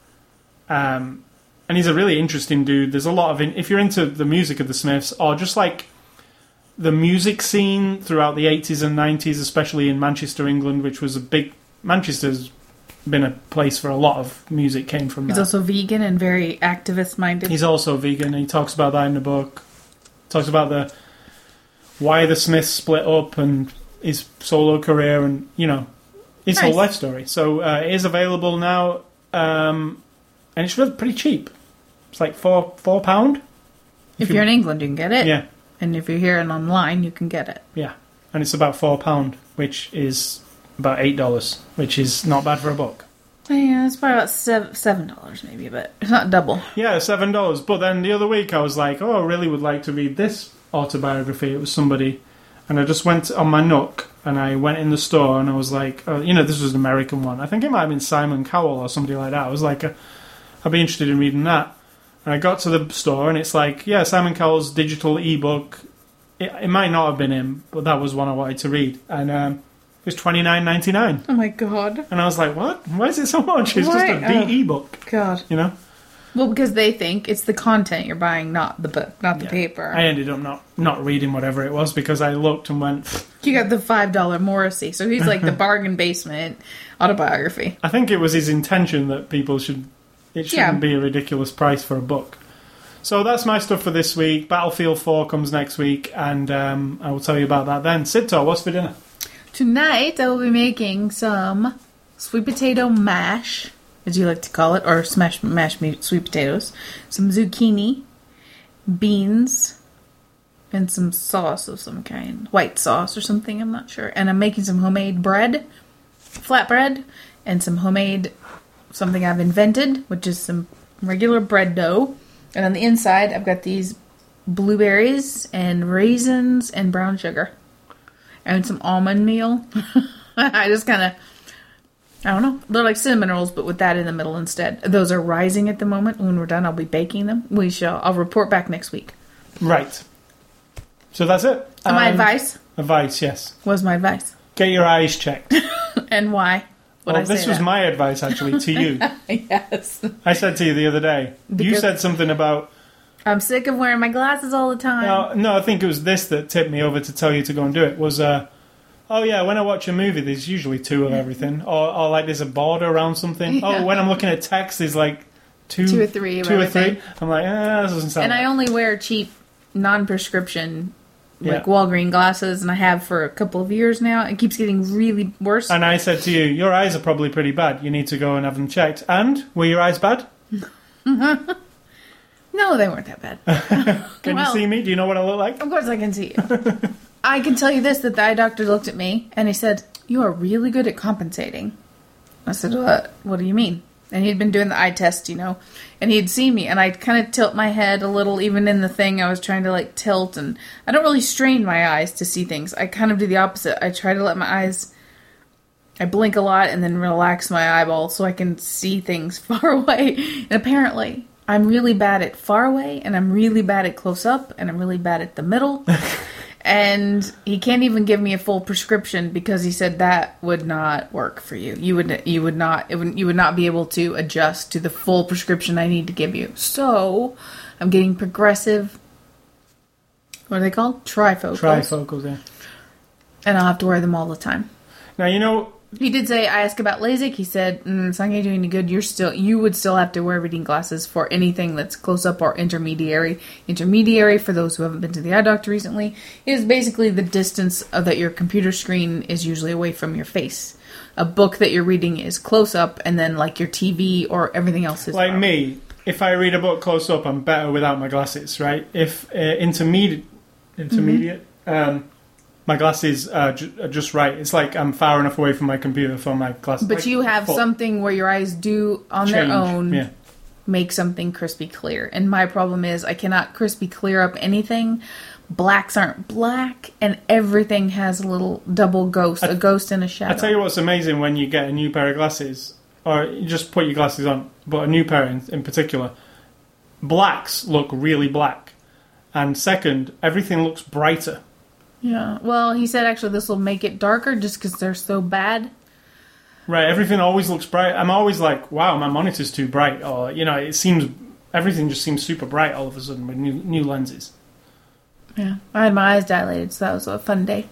Um, and he's a really interesting dude. There's a lot of in- if you're into the music of the Smiths or just like the music scene throughout the 80s and 90s, especially in Manchester, England, which was a big Manchester's been a place for a lot of music came from He's that. also vegan and very activist minded. He's also vegan. and He talks about that in the book. Talks about the why the Smiths split up and his solo career, and you know his whole life story. So uh, it is available now, um, and it's really pretty cheap. It's like four four pound. if you- you're in England, you can get it. Yeah, And if you're here and online, you can get it. yeah, and it's about four pound, which is about eight dollars, which is not bad for a book. Yeah, it's probably about seven seven dollars maybe, but it's not double. Yeah, seven dollars. But then the other week I was like, oh, I really would like to read this autobiography. It was somebody, and I just went on my Nook and I went in the store and I was like, oh, you know, this was an American one. I think it might have been Simon Cowell or somebody like that. I was like, uh, I'd be interested in reading that. And I got to the store and it's like, yeah, Simon Cowell's digital ebook. It, it might not have been him, but that was one I wanted to read, and um, it was twenty nine ninety nine. Oh my god. And I was like, what? Why is it so much? It's Why? just a Oh. D ebook, God. you know. Well, because they think it's the content you're buying, not the book, not the Yeah. paper. I ended up not not reading whatever it was because I looked and went. "Pfft." You got the five dollar Morrissey, so he's like the bargain basement autobiography. I think it was his intention that people should. It shouldn't Yeah. be a ridiculous price for a book. So that's my stuff for this week. Battlefield Four comes next week, and um, I will tell you about that then. Sidtor, what's for dinner? Tonight I will be making some sweet potato mash, as you like to call it, or smash mashed sweet potatoes, some zucchini, beans, and some sauce of some kind, white sauce or something. I'm not sure. And I'm making some homemade bread, flatbread, and some homemade something I've invented, which is some regular bread dough. And on the inside, I've got these blueberries and raisins and brown sugar and some almond meal. I just kind of, I don't know. They're like cinnamon rolls, but with that in the middle instead. Those are rising at the moment. When we're done, I'll be baking them. We shall. I'll report back next week. Right. So that's it. So my Um, advice Advice, yes. was my advice, Get your eyes checked. and why? Would well, this was that? my advice actually to you. yes. I said to you the other day. you said something about. I'm sick of wearing my glasses all the time. No, no, I think it was this that tipped me over to tell you to go and do it. Was uh, oh yeah, when I watch a movie, there's usually two of everything, or, or like there's a border around something. Yeah. Oh, when I'm looking at text, there's like two, Two or three two or everything. three. I'm like, ah, this doesn't sound. and I only wear cheap, non-prescription, like Yeah. Walgreen glasses, and I have for a couple of years now. It keeps getting really worse. And I said to you, your eyes are probably pretty bad. You need to go and have them checked. And were your eyes bad? no, they weren't that bad. Can Well- you see me? Do you know what I look like? Of course, I can see you. I can tell you this: that the eye doctor looked at me and he said, "You are really good at compensating." I said, "What? What do you mean?" and he'd been doing the eye test, you know, and he'd seen me, and I'd kind of tilt my head a little, even in the thing I was trying to like tilt, and I don't really strain my eyes to see things. I kind of do the opposite. I try to let my eyes, I blink a lot and then relax my eyeball so I can see things far away. And apparently, I'm really bad at far away, and I'm really bad at close up, and I'm really bad at the middle. and he can't even give me a full prescription because he said that would not work for you. You would you would not it would, you would not be able to adjust to the full prescription I need to give you. So I'm getting progressive. What are they called? Trifocals. Trifocals, yeah. and I'll have to wear them all the time. Now you know He did say I asked about LASIK. He said mm, it's not going to do any good. You're still you would still have to wear reading glasses for anything that's close up or intermediary. Intermediary for those who haven't been to the eye doctor recently is basically the distance of that your computer screen is usually away from your face. A book that you're reading is close up, and then like your TV or everything else is like me, if I read a book close up, I'm better without my glasses, right? If uh, intermediate, intermediate, um, my glasses are, ju- are just right. It's like I'm far enough away from my computer for my glasses. But like, you have full something where your eyes do on change. their own Yeah, make something crispy clear. And my problem is I cannot crispy clear up anything. Blacks aren't black, and everything has a little double ghost, a ghost and a shadow. I tell you what's amazing when you get a new pair of glasses, or you just put your glasses on, but a new pair in, in particular. Blacks look really black, and second, everything looks brighter. Yeah. Well, he said actually this will make it darker just because they're so bad. Right, everything always looks bright. I'm always like, wow, my monitor's too bright, or you know, it seems everything just seems super bright all of a sudden with new new lenses. Yeah. I had my eyes dilated, so that was a fun day.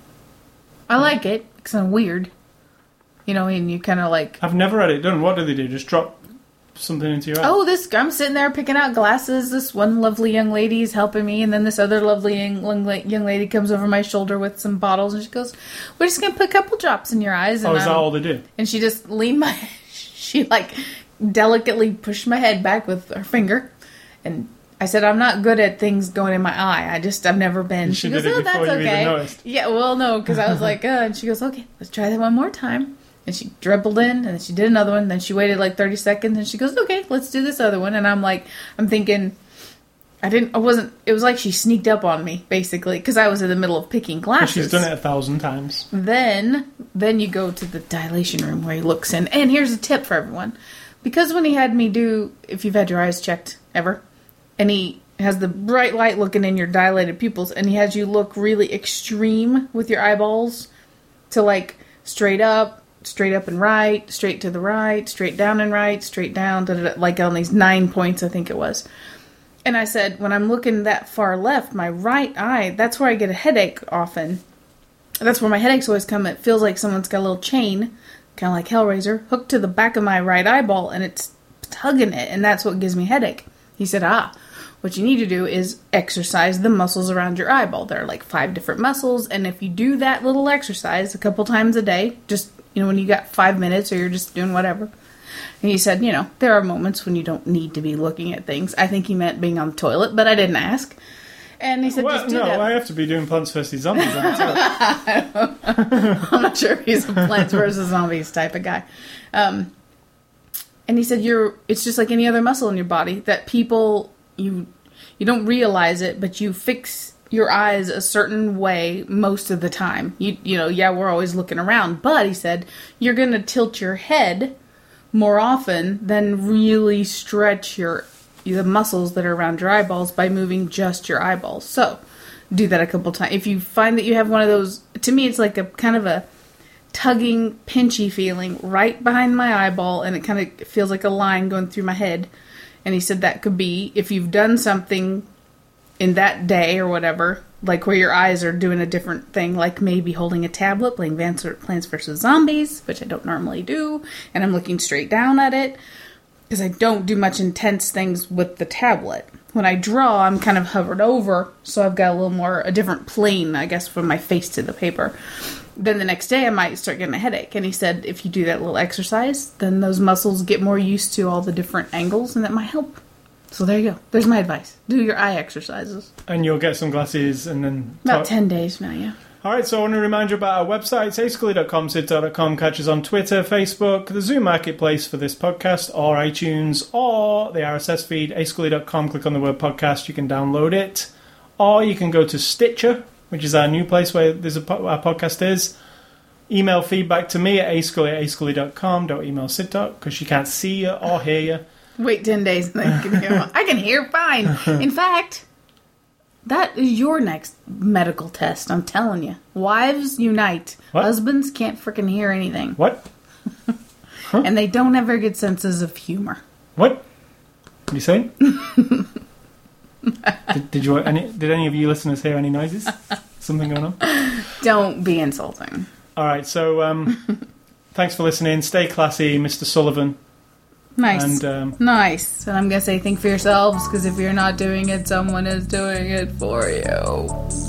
I like it because I'm weird. You know, and you kind of like I've never had it done. What do they do? Just drop something into your eye? Oh, this I'm sitting there picking out glasses. This one lovely young lady is helping me, and then this other lovely young, young lady comes over my shoulder with some bottles, and she goes, "We're just gonna put a couple drops in your eyes." And, oh, is that all they do? and she just leaned my, she like delicately pushed my head back with her finger, and I said, "I'm not good at things going in my eye. I just I've never been." She goes, "Oh, that's okay." Yeah, well, no, because I was like, uh, and she goes, "Okay, let's try that one more time." And she dribbled in, and then she did another one. Then she waited like thirty seconds, and she goes, "Okay, let's do this other one." And I'm like, I'm thinking, I didn't, I wasn't. It was like she sneaked up on me, basically, because I was in the middle of picking glasses. she's done it a thousand times. Then, then you go to the dilation room where he looks in. And here's a tip for everyone, because when he had me do, if you've had your eyes checked ever, and he has the bright light looking in your dilated pupils, and he has you look really extreme with your eyeballs to like straight up, straight up and right, straight to the right, straight down and right, straight down, like on these nine points, I think it was. And I said, when I'm looking that far left, my right eye, that's where I get a headache often. That's where my headaches always come. It feels like someone's got a little chain, kind of like Hellraiser, hooked to the back of my right eyeball, and it's tugging it, and that's what gives me headache. He said, ah, what you need to do is exercise the muscles around your eyeball. There are like five different muscles, and if you do that little exercise a couple times a day, just, you know, when you got five minutes or you're just doing whatever. And he said, you know, there are moments when you don't need to be looking at things. I think he meant being on the toilet, but I didn't ask. And he said, Well, just do no, that. I have to be doing Plants vs Zombies. I'm not sure if he's a Plants vs Zombies type of guy. Um, and he said, "You're. It's just like any other muscle in your body that people you you don't realize it, but you fix your eyes a certain way most of the time. You you know, yeah, we're always looking around, but he said you're going to tilt your head more often than really stretch your the muscles that are around your eyeballs by moving just your eyeballs. So, do that a couple times. If you find that you have one of those, to me, it's like a kind of a tugging, pinchy feeling right behind my eyeball, and it kind of feels like a line going through my head. And he said that could be if you've done something in that day or whatever, like where your eyes are doing a different thing, like maybe holding a tablet, playing Plants vs. Zombies, which I don't normally do, and I'm looking straight down at it because I don't do much intense things with the tablet. When I draw, I'm kind of hovered over, so I've got a little more a different plane, I guess, from my face to the paper. Then the next day, I might start getting a headache. And he said if you do that little exercise, then those muscles get more used to all the different angles, and that might help. So there you go. There's my advice. Do your eye exercises. and you'll get some glasses, and then About talk- 10 days now, yeah. All right, so I want to remind you about our website, ascully.com, sidtalk.com. Catch us on Twitter, Facebook, the Zune Marketplace for this podcast, or iTunes, or the RSS feed, ascully.com. Click on the word podcast, you can download it. Or you can go to Stitcher, which is our new place where there's a, po- our podcast is. Email feedback to me at ascully at ascully.com. Don't email SidTalk because she can't see you or hear you. Wait 10 days and then I can hear, I can hear fine. In fact, that is your next medical test, I'm telling you. Wives unite. What? Husbands can't freaking hear anything. What? And they don't have very good senses of humor. What? What are you saying? did, did you any? Did any of you listeners hear any noises? Something going on? Don't be insulting. All right. So, um, thanks for listening. Stay classy, Mr. Sullivan. Nice. And um, nice. And I'm going to say think for yourselves because if you're not doing it, someone is doing it for you.